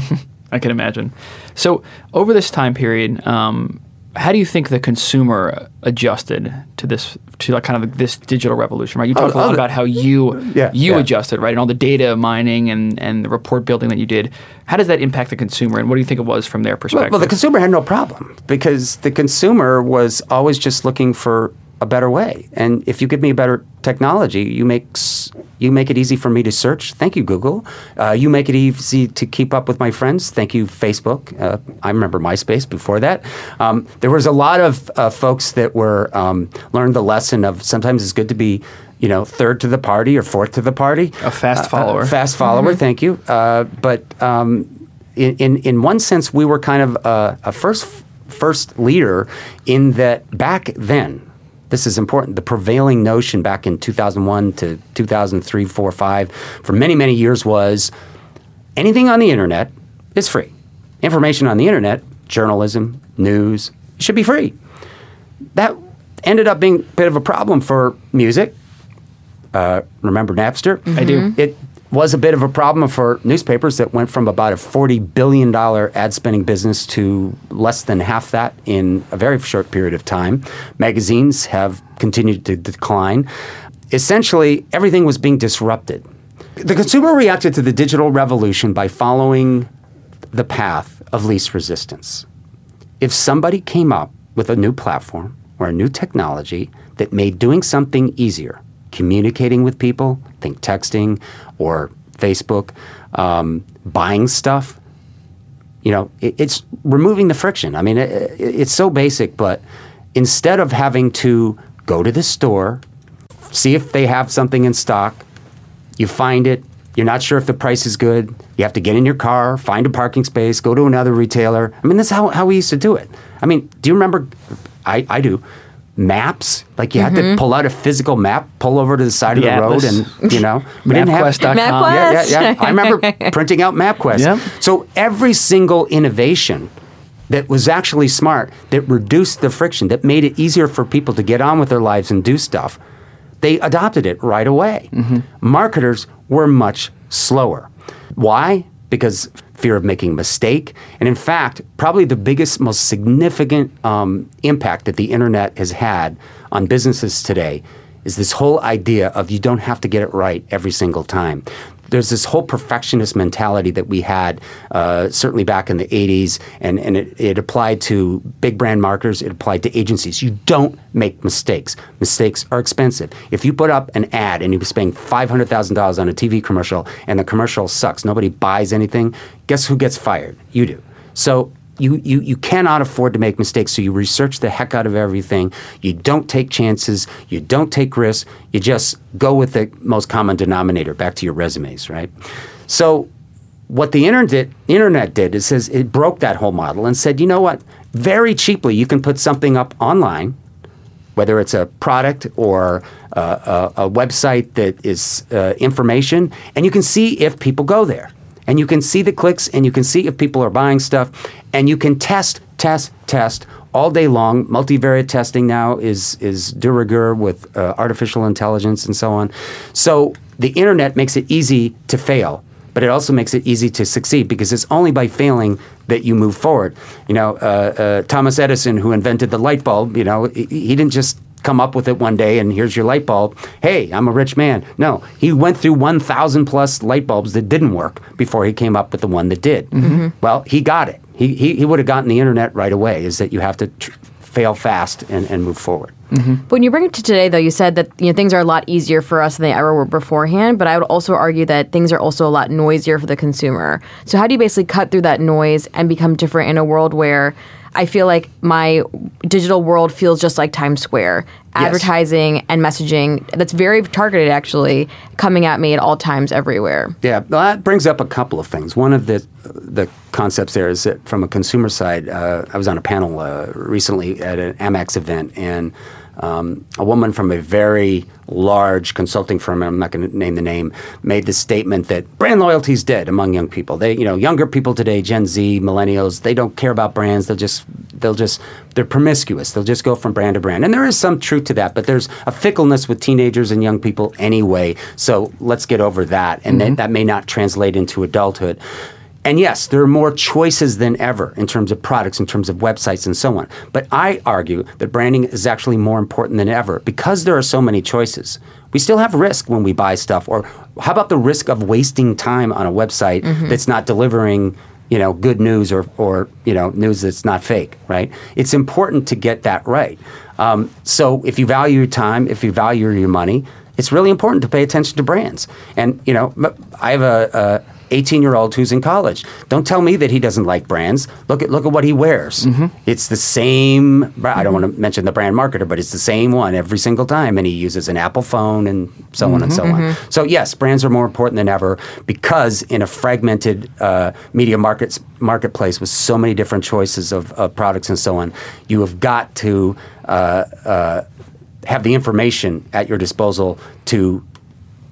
Speaker 1: I can imagine. So over this time period, um, how do you think the consumer adjusted to this to like kind of this digital revolution? Right, you talked a
Speaker 4: oh,
Speaker 1: lot
Speaker 4: the-
Speaker 1: about how you
Speaker 4: Yeah,
Speaker 1: you
Speaker 4: yeah.
Speaker 1: adjusted, right, and all the data mining and and the report building that you did. How does that impact the consumer, and what do you think it was from their
Speaker 4: Well,
Speaker 1: perspective?
Speaker 4: well, the consumer had no problem because the consumer was always just looking for a better way. And if you give me a better technology, you make you make it easy for me to search. Thank you, Google. Uh, you make it easy to keep up with my friends. Thank you, Facebook. Uh, I remember MySpace before that. Um, there was a lot of uh, folks that were um, learned the lesson of sometimes it's good to be. You know, third to the party or fourth to the party.
Speaker 1: A fast
Speaker 4: Uh,
Speaker 1: follower.
Speaker 4: fast follower. Thank you. Uh, but um, in, in in one sense, we were kind of a, a first first leader in that back then. This is important. The prevailing notion back in 2001 to 2003, 4, 5, for many, many years was anything on the internet is free. Information on the internet, journalism, news, should be free. That ended up being a bit of a problem for music. Uh, remember Napster?
Speaker 1: I do.
Speaker 4: It was a bit of a problem for newspapers that went from about a $40 billion ad spending business to less than half that in a very short period of time. Magazines have continued to decline. Essentially, everything was being disrupted. The consumer reacted to the digital revolution by following the path of least resistance. If somebody came up with a new platform or a new technology that made doing something easier, communicating with people, think texting or Facebook, um, buying stuff, you know, it, it's removing the friction. I mean, it, it- it's so basic, but instead of having to go to the store, see if they have something in stock, you find it, you're not sure if the price is good, you have to get in your car, find a parking space, go to another retailer. I mean, that's how, how we used to do it. I mean, do you remember? I, I do. Maps, like you had to pull out a physical map, pull over to the side
Speaker 1: The
Speaker 4: of the road, and you know, we didn't have
Speaker 2: MapQuest.
Speaker 4: yeah, yeah, yeah. I remember printing out MapQuest.
Speaker 1: Yep.
Speaker 4: So every single innovation that was actually smart, that reduced the friction, that made it easier for people to get on with their lives and do stuff, they adopted it right away. Marketers were much slower. Why? Because fear of making a mistake. And in fact, probably the biggest, most significant um, impact that the internet has had on businesses today is this whole idea of you don't have to get it right every single time. There's this whole perfectionist mentality that we had uh, certainly back in the 80s, and, and it, it applied to big brand marketers, it applied to agencies. You don't make mistakes. Mistakes are expensive. If you put up an ad and you're spending $500,000 on a TV commercial and the commercial sucks, nobody buys anything, guess who gets fired? You do. So you, you, you cannot afford to make mistakes. So you research the heck out of everything. You don't take chances. You don't take risks. You just go with the most common denominator back to your resumes, right? So what the internet, internet did is says it broke that whole model and said, you know what? Very cheaply, you can put something up online, whether it's a product or uh, a, a, website that is uh, information, and you can see if people go there and you can see the clicks and you can see if people are buying stuff. And you can test test test all day long. Multivariate testing now is is de rigueur with uh, artificial intelligence and so on. So the internet makes it easy to fail but it also makes it easy to succeed because it's only by failing that you move forward. You know uh, uh, thomas edison who invented the light bulb you know he, he didn't just come up with it one day and here's your light bulb. Hey, I'm a rich man. No, he went through 1,000 plus light bulbs that didn't work before he came up with the one that did. Mm-hmm. Well, he got it. He, he, he would have gotten the internet right away, is that you have to tr- fail fast and, and move forward.
Speaker 2: Mm-hmm. When you bring it to today, though, you said that you know things are a lot easier for us than they ever were beforehand. But I would also argue that things are also a lot noisier for the consumer. So how do you basically cut through that noise and become different in a world where I feel like my digital world feels just like Times Square. Advertising yes. and messaging that's very targeted, actually, coming at me at all times everywhere.
Speaker 4: Yeah, well, that brings up a couple of things. One of the the concepts there is that from a consumer side, uh, I was on a panel uh, recently at an Amex event, and um, a woman from a very large consulting firm, I'm not going to name the name, made the statement that brand loyalty is dead among young people. They, you know, younger people today, Gen Z, millennials, they don't care about brands. They'll just, they'll just, they're promiscuous. They'll just go from brand to brand. And there is some truth to that, but there's a fickleness with teenagers and young people anyway. So let's get over that. And mm-hmm. that, that may not translate into adulthood. And yes, there are more choices than ever in terms of products, in terms of websites, and so on. But I argue that branding is actually more important than ever because there are so many choices. We still have risk when we buy stuff. Or how about the risk of wasting time on a website mm-hmm. that's not delivering you know, good news or, or you know, news that's not fake, right? It's important to get that right. Um, so if you value your time, if you value your money, it's really important to pay attention to brands. And you know, I have a, a 18 year old who's in college. Don't tell me that he doesn't like brands. Look at look at what he wears. Mm-hmm. It's the same. I don't want to mention the brand marketer, but it's the same one every single time, and he uses an Apple phone and so mm-hmm, on and so mm-hmm. on. So yes, brands are more important than ever because in a fragmented uh, media markets marketplace with so many different choices of, of, products and so on, you have got to. Uh, uh, have the information at your disposal to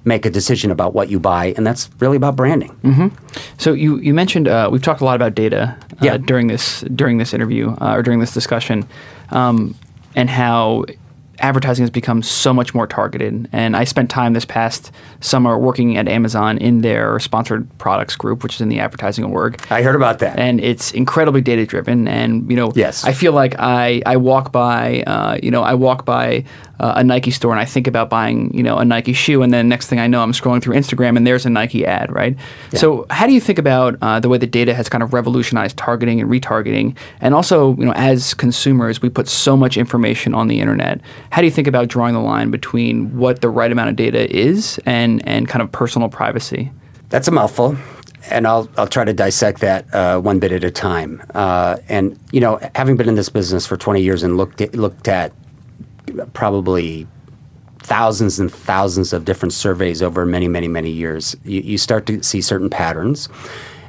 Speaker 4: make a decision about what you buy, and that's really about branding.
Speaker 1: Mm-hmm. So you you mentioned uh, we've talked a lot about data uh, yeah. during this during this interview uh, or during this discussion, um, and how advertising has become so much more targeted. And I spent time this past summer working at Amazon in their sponsored products group, which is in the advertising org.
Speaker 4: I heard about that.
Speaker 1: And it's incredibly data driven. And, you know,
Speaker 4: yes.
Speaker 1: I feel like I, I walk by, uh, you know, I walk by uh, a Nike store and I think about buying, you know, a Nike shoe. And then next thing I know, I'm scrolling through Instagram and there's a Nike ad, right? Yeah. So how do you think about uh, the way that data has kind of revolutionized targeting and retargeting? And also, you know, as consumers, we put so much information on the internet how do you think about drawing the line between what the right amount of data is and, and kind of personal privacy?
Speaker 4: That's a mouthful. And I'll, I'll try to dissect that uh, one bit at a time. Uh, and, you know, having been in this business for 20 years and looked at, looked at probably thousands and thousands of different surveys over many, many, many years, you, you start to see certain patterns.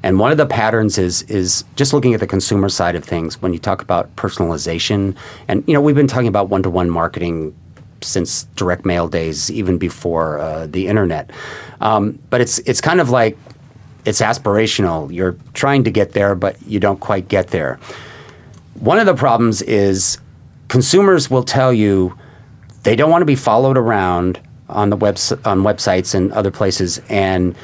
Speaker 4: And one of the patterns is is just looking at the consumer side of things when you talk about personalization. And you know, we've been talking about one to one marketing since direct mail days, even before uh, the internet. Um, but it's it's kind of like it's aspirational. You're trying to get there, but you don't quite get there. One of the problems is consumers will tell you they don't want to be followed around on the webs- on websites and other places and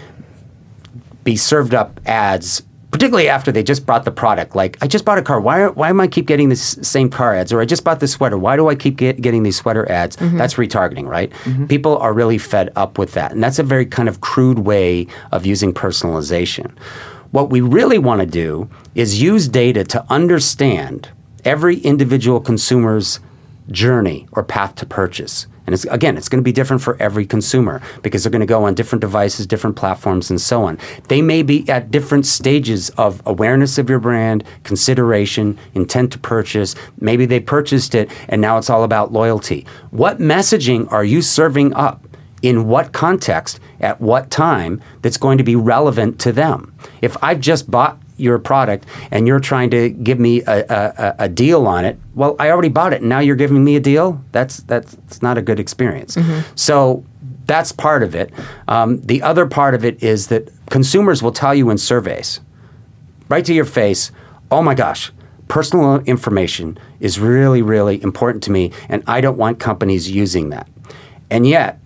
Speaker 4: be served up ads particularly after they just bought the product. Like, I just bought a car. Why, why am I keep getting this same car ads? Or I just bought this sweater. Why do I keep get, getting these sweater ads? Mm-hmm. That's retargeting, right? Mm-hmm. People are really fed up with that. And that's a very kind of crude way of using personalization. What we really want to do is use data to understand every individual consumer's journey or path to purchase. And it's, again, it's going to be different for every consumer because they're going to go on different devices, different platforms, and so on. They may be at different stages of awareness of your brand, consideration, intent to purchase. Maybe they purchased it and now it's all about loyalty. What messaging are you serving up? In what context, at what time, that's going to be relevant to them? If I've just bought your product and you're trying to give me a, a, a deal on it, well, I already bought it and now you're giving me a deal. That's that's not a good experience. So that's part of it. Um, the other part of it is that consumers will tell you in surveys, right to your face, oh my gosh, personal information is really, really important to me, and I don't want companies using that. And yet,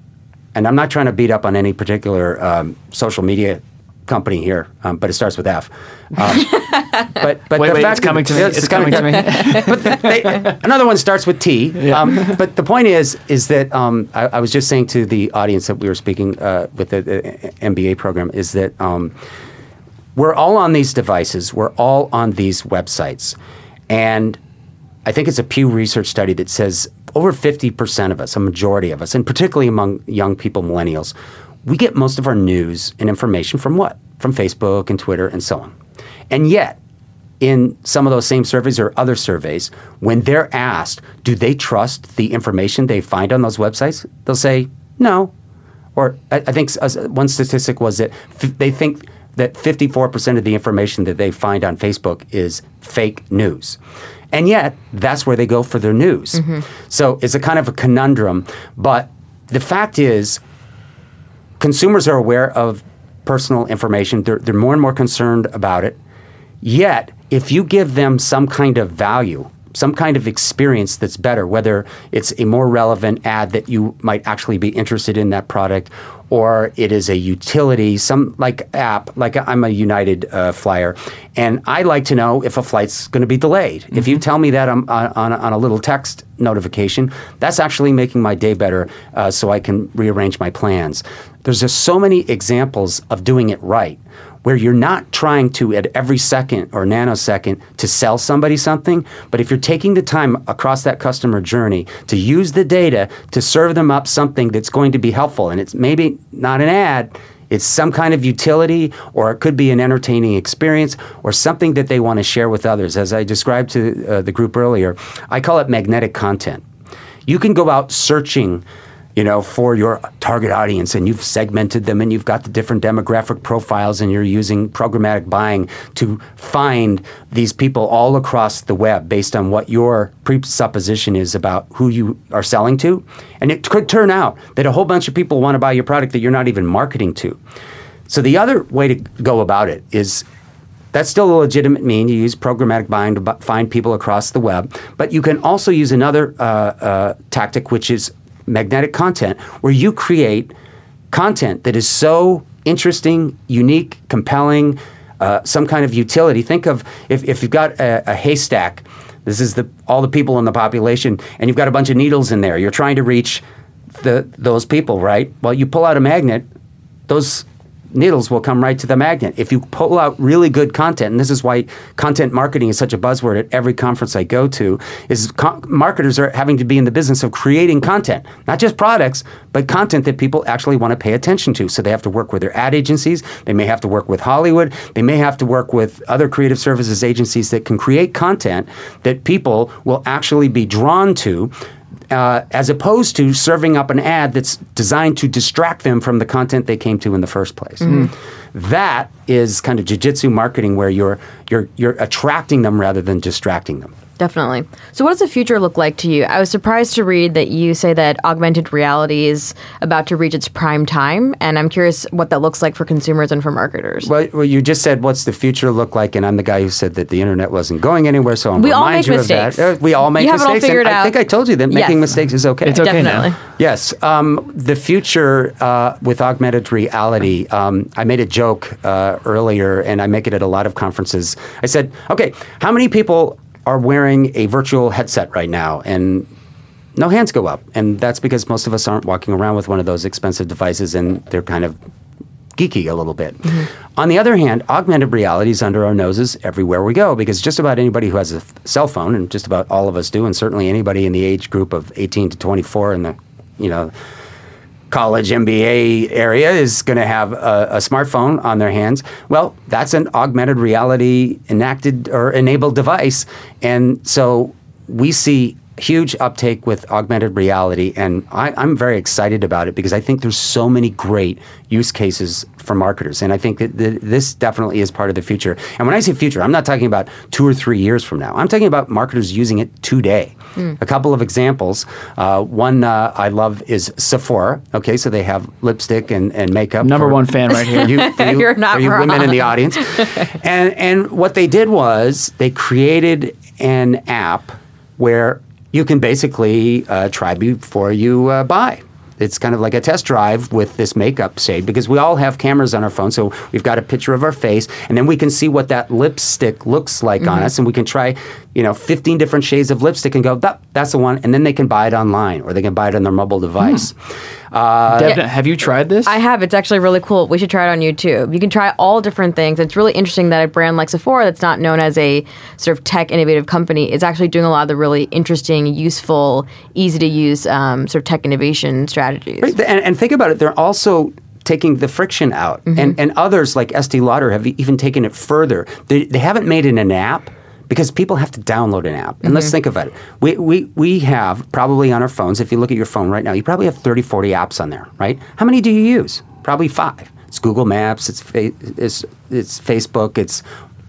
Speaker 4: and I'm not trying to beat up on any particular um, social media company here, um, but it starts with F. Um, but but
Speaker 1: Wait,
Speaker 4: the
Speaker 1: wait,
Speaker 4: fact
Speaker 1: it's coming to me.
Speaker 4: Yes,
Speaker 1: It's coming to me.
Speaker 4: but they, another one starts with T. Um, but the point is, is that um, I, I was just saying to the audience that we were speaking uh, with the, the MBA program is that um, we're all on these devices. We're all on these websites, and I think it's a Pew Research study that says over 50% of us, a majority of us, and particularly among young people, millennials, we get most of our news and information from what? From Facebook and Twitter and so on. And yet, in some of those same surveys or other surveys, when they're asked, do they trust the information they find on those websites? They'll say, no. Or I, I think uh, one statistic was that f- they think that 54% of the information that they find on Facebook is fake news. And yet, that's where they go for their news. So it's a kind of a conundrum. But the fact is, consumers are aware of personal information. They're, they're more and more concerned about it. Yet, if you give them some kind of value, some kind of experience that's better, whether it's a more relevant ad that you might actually be interested in that product, or it is a utility, some like app, like I'm a United uh, flyer, and I like to know if a flight's going to be delayed. If you tell me that on, on, on a little text notification, that's actually making my day better uh, so I can rearrange my plans. There's just so many examples of doing it right where you're not trying to at every second or nanosecond to sell somebody something, but if you're taking the time across that customer journey to use the data to serve them up something that's going to be helpful, and it's maybe not an ad, it's some kind of utility, or it could be an entertaining experience, or something that they want to share with others. As I described to uh, the group earlier, I call it magnetic content. You can go out searching you know, for your target audience, and you've segmented them, and you've got the different demographic profiles, and you're using programmatic buying to find these people all across the web based on what your presupposition is about who you are selling to. And it could turn out that a whole bunch of people want to buy your product that you're not even marketing to. So the other way to go about it is that's still a legitimate mean. You use programmatic buying to find people across the web, but you can also use another uh, uh, tactic, which is magnetic content, where you create content that is so interesting, unique, compelling, uh, some kind of utility. Think of if, if you've got a, a haystack. This is the all the people in the population, and you've got a bunch of needles in there. You're trying to reach the those people, right? Well, you pull out a magnet, those needles will come right to the magnet. If you pull out really good content, and this is why content marketing is such a buzzword at every conference I go to, is co- marketers are having to be in the business of creating content, not just products, but content that people actually want to pay attention to. So they have to work with their ad agencies, they may have to work with Hollywood, they may have to work with other creative services agencies that can create content that people will actually be drawn to uh, as opposed to serving up an ad that's designed to distract them from the content they came to in the first place. That is kind of jujitsu marketing where you're you're you're attracting them rather than distracting them.
Speaker 2: Definitely. So, what does the future look like to you? I was surprised to read that you say that augmented reality is about to reach its prime time, and I'm curious what that looks like for consumers and for marketers.
Speaker 4: Well, well, you just said, "What's the future look like?" And I'm the guy who said that the internet wasn't going anywhere. So I'm
Speaker 2: We all
Speaker 4: remind
Speaker 2: make
Speaker 4: you
Speaker 2: mistakes.
Speaker 4: of that. Uh, We all make
Speaker 2: You have it all
Speaker 4: mistakes. and
Speaker 2: figured
Speaker 4: I think I told you that
Speaker 2: Yes.
Speaker 4: making mistakes is okay.
Speaker 1: It's okay
Speaker 2: Definitely.
Speaker 1: now.
Speaker 4: Yes, um, the future uh, with augmented reality. Um, I made a joke uh, earlier, and I make it at a lot of conferences. I said, "Okay, how many people are wearing a virtual headset right now?" And no hands go up, and that's because most of us aren't walking around with one of those expensive devices, and they're kind of geeky a little bit. Mm-hmm. On the other hand, augmented reality is under our noses everywhere we go because just about anybody who has a cell phone, and just about all of us do, and certainly anybody in the age group of 18 to 24 in the, you know, college MBA area is going to have a, a smartphone on their hands. Well, that's an augmented reality enacted or enabled device. And so we see huge uptake with augmented reality. And I, I'm very excited about it because I think there's so many great use cases for marketers. And I think that th- this definitely is part of the future. And when I say future, I'm not talking about two or three years from now. I'm talking about marketers using it today. A couple of examples. Uh, one uh, I love is Sephora. Okay, so they have lipstick and, and makeup.
Speaker 1: Number
Speaker 4: for-
Speaker 1: one fan right here.
Speaker 4: you, for you,
Speaker 2: You're not
Speaker 4: for you women in the audience. and and what they did was they created an app where you can basically uh, try before you uh, buy. It's kind of like a test drive with this makeup shade because we all have cameras on our phone, so we've got a picture of our face, and then we can see what that lipstick looks like on us, and we can try, you know, 15 different shades of lipstick and go, that, that's the one, and then they can buy it online or they can buy it on their mobile device. Uh,
Speaker 1: Deb, have you tried this?
Speaker 2: I have. It's actually really cool. We should try it on YouTube. You can try all different things. It's really interesting that a brand like Sephora, that's not known as a sort of tech innovative company, is actually doing a lot of the really interesting, useful, easy to use um, sort of tech innovation strategies.
Speaker 4: Right, And, and think about it, they're also taking the friction out. And, and others like Estee Lauder have even taken it further. They, they haven't made it an app because people have to download an app. And let's mm-hmm. think about it. We, we, we have probably on our phones, if you look at your phone right now, you probably have 30, 40 apps on there, right? How many do you use? Probably five. It's Google Maps, it's, fa- it's, it's Facebook, it's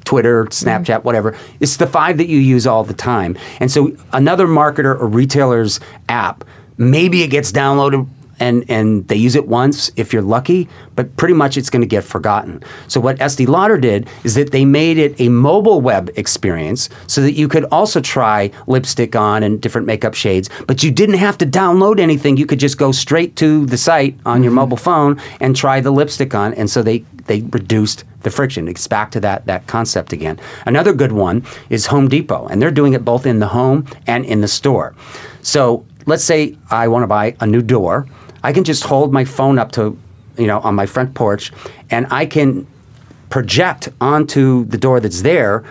Speaker 4: Twitter, Snapchat, mm-hmm. whatever. It's the five that you use all the time. And so another marketer or retailer's app, maybe it gets downloaded and, and they use it once if you're lucky, but pretty much it's going to get forgotten. So what Estee Lauder did is that they made it a mobile web experience so that you could also try lipstick on and different makeup shades, but you didn't have to download anything. You could just go straight to the site on your mm-hmm. mobile phone and try the lipstick on. And so they they reduced the friction. It's back to that that concept again. Another good one is Home Depot, and they're doing it both in the home and in the store. So let's say I want to buy a new door. I can just hold my phone up to, you know, on my front porch, and I can project onto the door that's there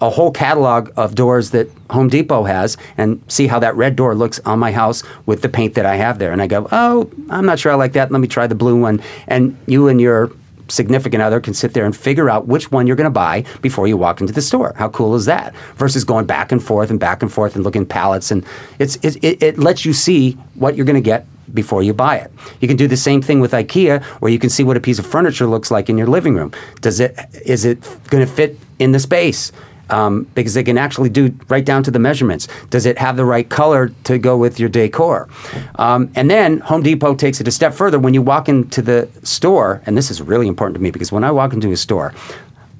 Speaker 4: a whole catalog of doors that Home Depot has and see how that red door looks on my house with the paint that I have there. And I go, oh, I'm not sure I like that. Let me try the blue one. And you and your significant other can sit there and figure out which one you're going to buy before you walk into the store. How cool is that? Versus going back and forth and back and forth and looking palettes. And it's, it, it, it lets you see what you're going to get before you buy it. You can do the same thing with IKEA where you can see what a piece of furniture looks like in your living room. Does it is it going to fit in the space? Um, because they can actually do right down to the measurements. Does it have the right color to go with your decor? Um, and then Home Depot takes it a step further. When you walk into the store, and this is really important to me because when I walk into a store,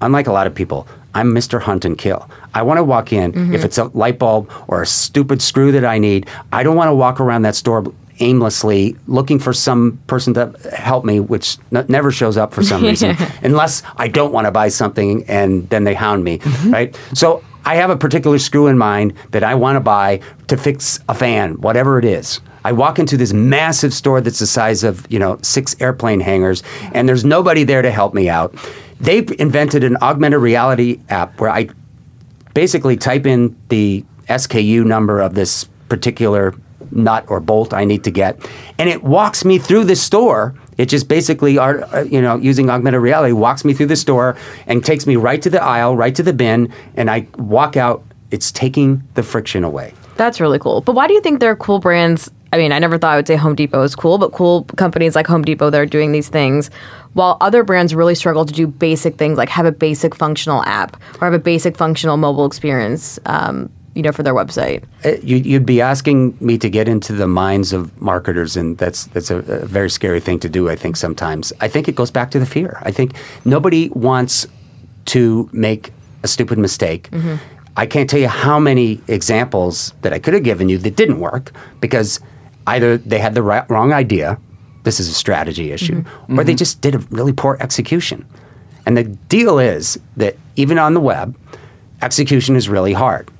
Speaker 4: unlike a lot of people, I'm Mr. Hunt and Kill. I want to walk in. If it's a light bulb or a stupid screw that I need, I don't want to walk around that store aimlessly looking for some person to help me, which n- never shows up for some reason, unless I don't want to buy something and then they hound me, mm-hmm. right? So I have a particular screw in mind that I want to buy to fix a fan, whatever it is. I walk into this massive store that's the size of, you know, six airplane hangars, and there's nobody there to help me out. They've invented an augmented reality app where I basically type in the SKU number of this particular nut or bolt I need to get, and it walks me through the store. It just basically, are, uh, you know, using augmented reality, walks me through the store and takes me right to the aisle, right to the bin, and I walk out. It's taking the friction away.
Speaker 2: That's really cool. But why do you think there are cool brands? I mean, I never thought I would say Home Depot is cool, but cool companies like Home Depot that are doing these things, while other brands really struggle to do basic things like have a basic functional app or have a basic functional mobile experience. Um, you know, for their website?
Speaker 4: Uh, you, you'd be asking me to get into the minds of marketers, and that's that's a, a very scary thing to do. I think sometimes. I think it goes back to the fear. I think nobody wants to make a stupid mistake. Mm-hmm. I can't tell you how many examples that I could have given you that didn't work because either they had the right, wrong idea, this is a strategy issue, mm-hmm. or they mm-hmm. just did a really poor execution. And the deal is that even on the web, execution is really hard.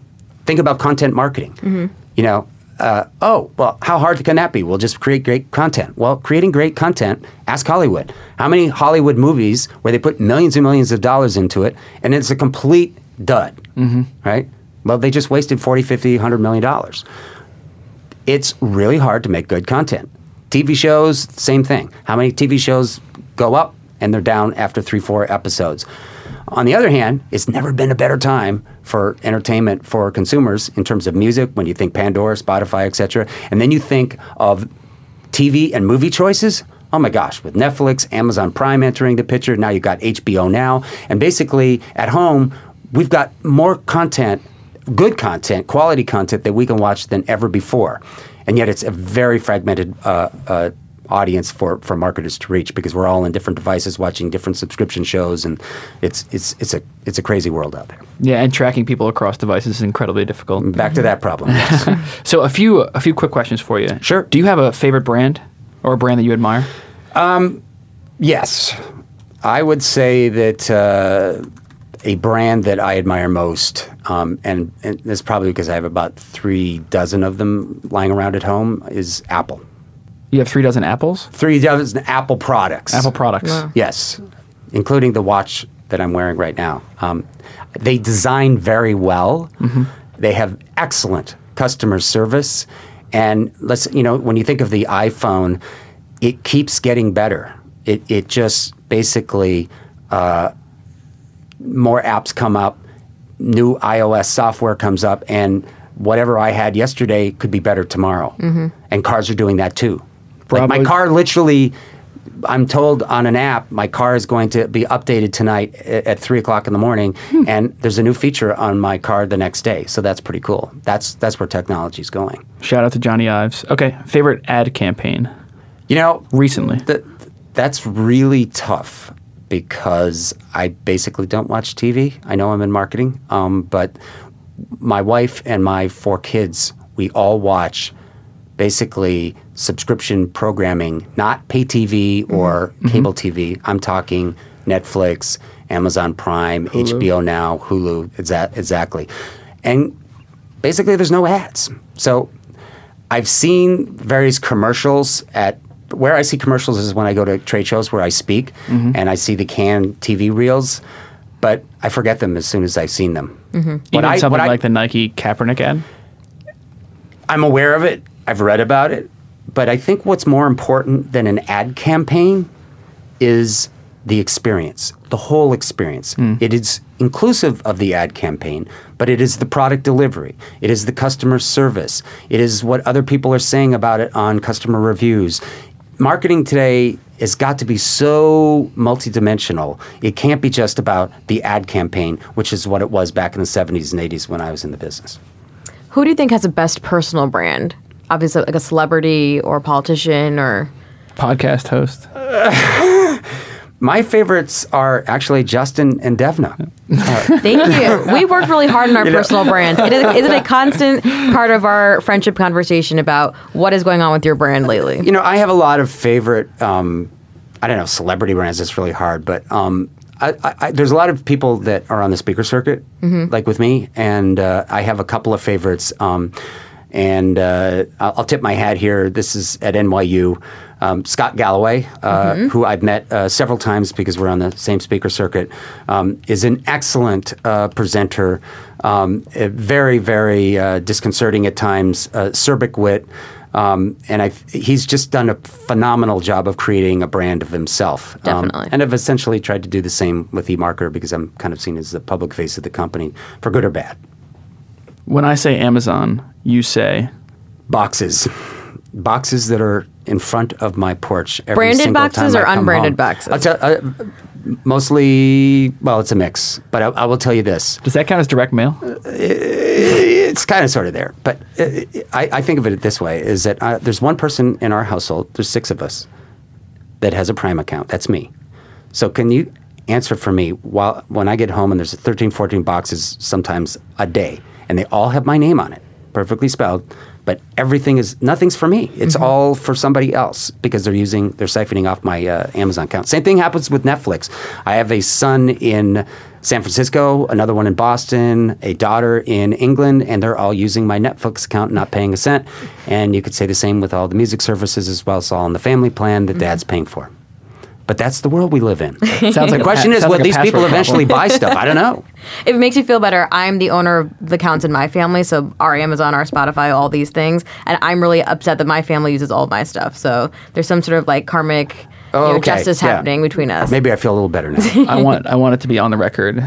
Speaker 4: Think about content marketing. You know, uh, oh, well, how hard can that be? We'll just create great content. Well, creating great content, ask Hollywood. How many Hollywood movies where they put millions and millions of dollars into it and it's a complete dud, right? Well, they just wasted 40, 50, 100 million dollars. It's really hard to make good content. TV shows, same thing. How many TV shows go up and they're down after three, four episodes? On the other hand, it's never been a better time for entertainment for consumers in terms of music. When you think Pandora, Spotify, etc., and then you think of TV and movie choices. Oh my gosh, with Netflix, Amazon Prime entering the picture, now you've got HBO Now. And basically, at home, we've got more content, good content, quality content that we can watch than ever before. And yet, it's a very fragmented uh, uh, audience for, for marketers to reach because we're all in different devices watching different subscription shows, and it's, it's, it's, a, it's a crazy world out there.
Speaker 1: Yeah, and tracking people across devices is incredibly difficult.
Speaker 4: Back to that problem. Yes.
Speaker 1: So a few a few quick questions for you.
Speaker 4: Sure.
Speaker 1: Do you have a favorite brand or a brand that you admire?
Speaker 4: Um, Yes, I would say that uh, a brand that I admire most, um, and, and this is probably because I have about three dozen of them lying around at home, is Apple.
Speaker 1: You have three dozen apples.
Speaker 4: Three dozen Apple products.
Speaker 1: Apple products.
Speaker 4: Yes, including the watch that I'm wearing right now. Um, they design very well. They have excellent customer service, and let's you know when you think of the iPhone, it keeps getting better. It it just basically uh, more apps come up, new iOS software comes up, and whatever I had yesterday could be better tomorrow. And cars are doing that too. Like my car literally, I'm told on an app, my car is going to be updated tonight at, at three o'clock in the morning, and there's a new feature on my car the next day. So that's pretty cool. That's that's where technology's going.
Speaker 1: Shout out to Johnny Ives. Okay, favorite ad campaign
Speaker 4: You know,
Speaker 1: recently.
Speaker 4: Th- that's really tough because I basically don't watch TV. I know I'm in marketing, um, but my wife and my four kids, we all watch basically subscription programming, not pay TV mm-hmm. or mm-hmm. cable TV. I'm talking Netflix, Amazon Prime, HBO Now, Hulu, exa- exactly. And basically, there's no ads. So I've seen various commercials at where I see commercials is when I go to trade shows where I speak mm-hmm. and I see the canned TV reels, but I forget them as soon as I've seen them.
Speaker 1: Even
Speaker 4: What I-
Speaker 1: something
Speaker 4: what I-
Speaker 1: like the Nike Kaepernick ad.
Speaker 4: I'm aware of it. I've read about it. But I think what's more important than an ad campaign is the experience, the whole experience. Hmm. It is inclusive of the ad campaign, but it is the product delivery. It is the customer service. It is what other people are saying about it on customer reviews. Marketing today has got to be so multidimensional. It can't be just about the ad campaign, which is what it was back in the 70s and 80s when I was in the business.
Speaker 2: Who do you think has the best personal brand? Obviously, like a celebrity or a politician or.
Speaker 1: Podcast host.
Speaker 4: My favorites are actually Justin and Devna.
Speaker 2: Thank you. we worked really hard on our personal brand. It is, is it a constant part of our friendship conversation about what is going on with your brand lately?
Speaker 4: You know, I have a lot of favorite, um, I don't know, celebrity brands. It's really hard, but um, I, I, I, there's a lot of people that are on the speaker circuit, like with me, and uh, I have a couple of favorites. Um, and uh, I'll, I'll tip my hat here. This is at NYU. Um, Scott Galloway, uh, who I've met uh, several times because we're on the same speaker circuit, um, is an excellent uh, presenter. Um, uh, very, very uh, disconcerting at times. Uh, Serbic wit. Um, and I, he's just done a phenomenal job of creating a brand of himself. Um,
Speaker 2: Definitely.
Speaker 4: and I've essentially tried to do the same with eMarketer because I'm kind of seen as the public face of the company, for good or bad.
Speaker 1: When I say Amazon, you say
Speaker 4: Boxes, boxes that are in front of my porch every
Speaker 2: Branded
Speaker 4: single
Speaker 2: boxes
Speaker 4: time
Speaker 2: or
Speaker 4: I come
Speaker 2: unbranded
Speaker 4: home.
Speaker 2: boxes?
Speaker 4: I'll tell- uh, mostly, well, it's a mix. But I, I will tell you this:
Speaker 1: Does that count as direct mail?
Speaker 4: it's kind of sort of there. But uh, I, I think of it this way: is that uh, there's one person in our household. There's six of us that has a Prime account. That's me. So can you answer for me while when I get home and there's 13, 14 boxes sometimes a day, and they all have my name on it, perfectly spelled. But everything is nothing's for me. It's all for somebody else because they're using they're siphoning off my uh, Amazon account. Same thing happens with Netflix. I have a son in San Francisco, another one in Boston, a daughter in England, and they're all using my Netflix account, not paying a cent. And you could say the same with all the music services as well. It's all in the family plan that dad's paying for. But that's the world we live in.
Speaker 1: Sounds like
Speaker 4: the question is,
Speaker 1: sounds
Speaker 4: will
Speaker 1: like
Speaker 4: these people
Speaker 1: password
Speaker 4: eventually buy stuff? I don't know.
Speaker 2: If it makes you feel better, I'm the owner of the accounts in my family, so our Amazon, our Spotify, all these things, and I'm really upset that my family uses all of my stuff. So there's some sort of like karmic you
Speaker 4: Oh,
Speaker 2: know,
Speaker 4: okay,
Speaker 2: justice
Speaker 4: yeah.
Speaker 2: happening between us.
Speaker 4: Maybe I feel a little better now.
Speaker 1: I want I want it to be on the record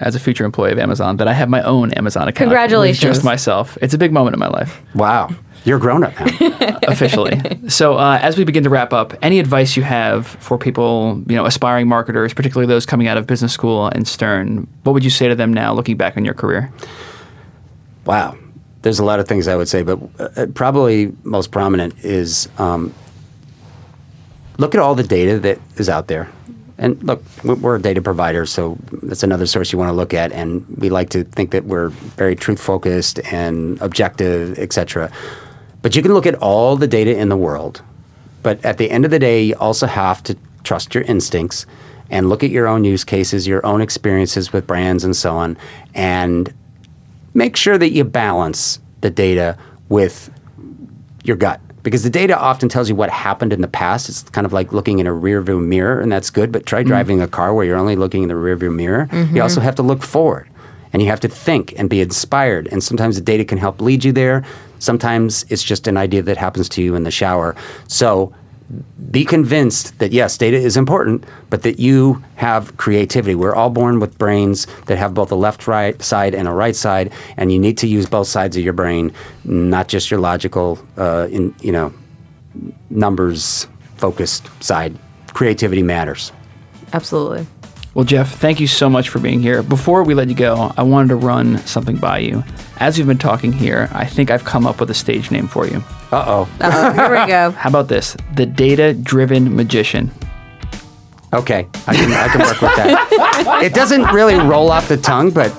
Speaker 1: as a future employee of Amazon that I have my own Amazon account.
Speaker 2: Congratulations.
Speaker 1: Just myself. It's a big moment in my life,
Speaker 4: wow, you're grown up now.
Speaker 1: officially. so uh, as we begin to wrap up, any advice you have for people, you know, aspiring marketers, particularly those coming out of business school and Stern, what would you say to them now, looking back on your career?
Speaker 4: Wow. There's a lot of things I would say, but uh, probably most prominent is um, look at all the data that is out there. And look, we- we're a data provider, so that's another source you want to look at. And we like to think that we're very truth focused and objective, et cetera. But you can look at all the data in the world. But at the end of the day, you also have to trust your instincts and look at your own use cases, your own experiences with brands, and so on, and make sure that you balance the data with your gut because the data often tells you what happened in the past. It's kind of like looking in a rearview mirror, and that's good. But try mm-hmm. driving a car where you're only looking in the rearview mirror. You mm-hmm. also have to look forward, and you have to think and be inspired. And sometimes the data can help lead you there. Sometimes it's just an idea that happens to you in the shower. So be convinced that yes, data is important, but that you have creativity. We're all born with brains that have both a left right side and a right side, and you need to use both sides of your brain, not just your logical, uh, in you know, numbers focused side. Creativity matters.
Speaker 2: Absolutely.
Speaker 1: Well, Jeff, thank you so much for being here. Before we let you go, I wanted to run something by you. As we've been talking here, I think I've come up with a stage name for you.
Speaker 4: Uh oh.
Speaker 2: Uh-oh, here we go.
Speaker 1: How about this? The Data Driven Magician.
Speaker 4: Okay, I can I can work with that. It doesn't really roll off the tongue, but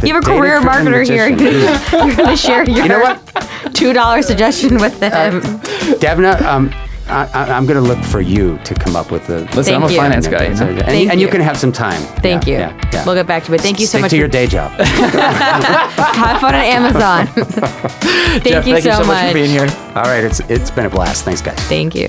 Speaker 4: the
Speaker 2: You have a career
Speaker 4: data-driven
Speaker 2: marketer here. You're going to share your
Speaker 4: know what?
Speaker 2: $2 suggestion with them.
Speaker 4: Devna, um, I, I, I'm going to look for you to come up with the.
Speaker 1: Listen, I'm a
Speaker 2: you.
Speaker 1: finance guy. you know?
Speaker 4: And,
Speaker 2: Thank
Speaker 4: and you.
Speaker 2: you.
Speaker 4: can have some time.
Speaker 2: Thank
Speaker 4: Yeah,
Speaker 2: you.
Speaker 4: Yeah, yeah.
Speaker 2: We'll get back to it. Thank you so
Speaker 4: Stick
Speaker 2: much.
Speaker 4: to your day job.
Speaker 2: Have fun on Amazon. thank
Speaker 1: Jeff,
Speaker 2: you
Speaker 1: thank
Speaker 2: so
Speaker 1: you so much for being here.
Speaker 4: All right, it's it's been a blast. Thanks, guys.
Speaker 2: Thank you.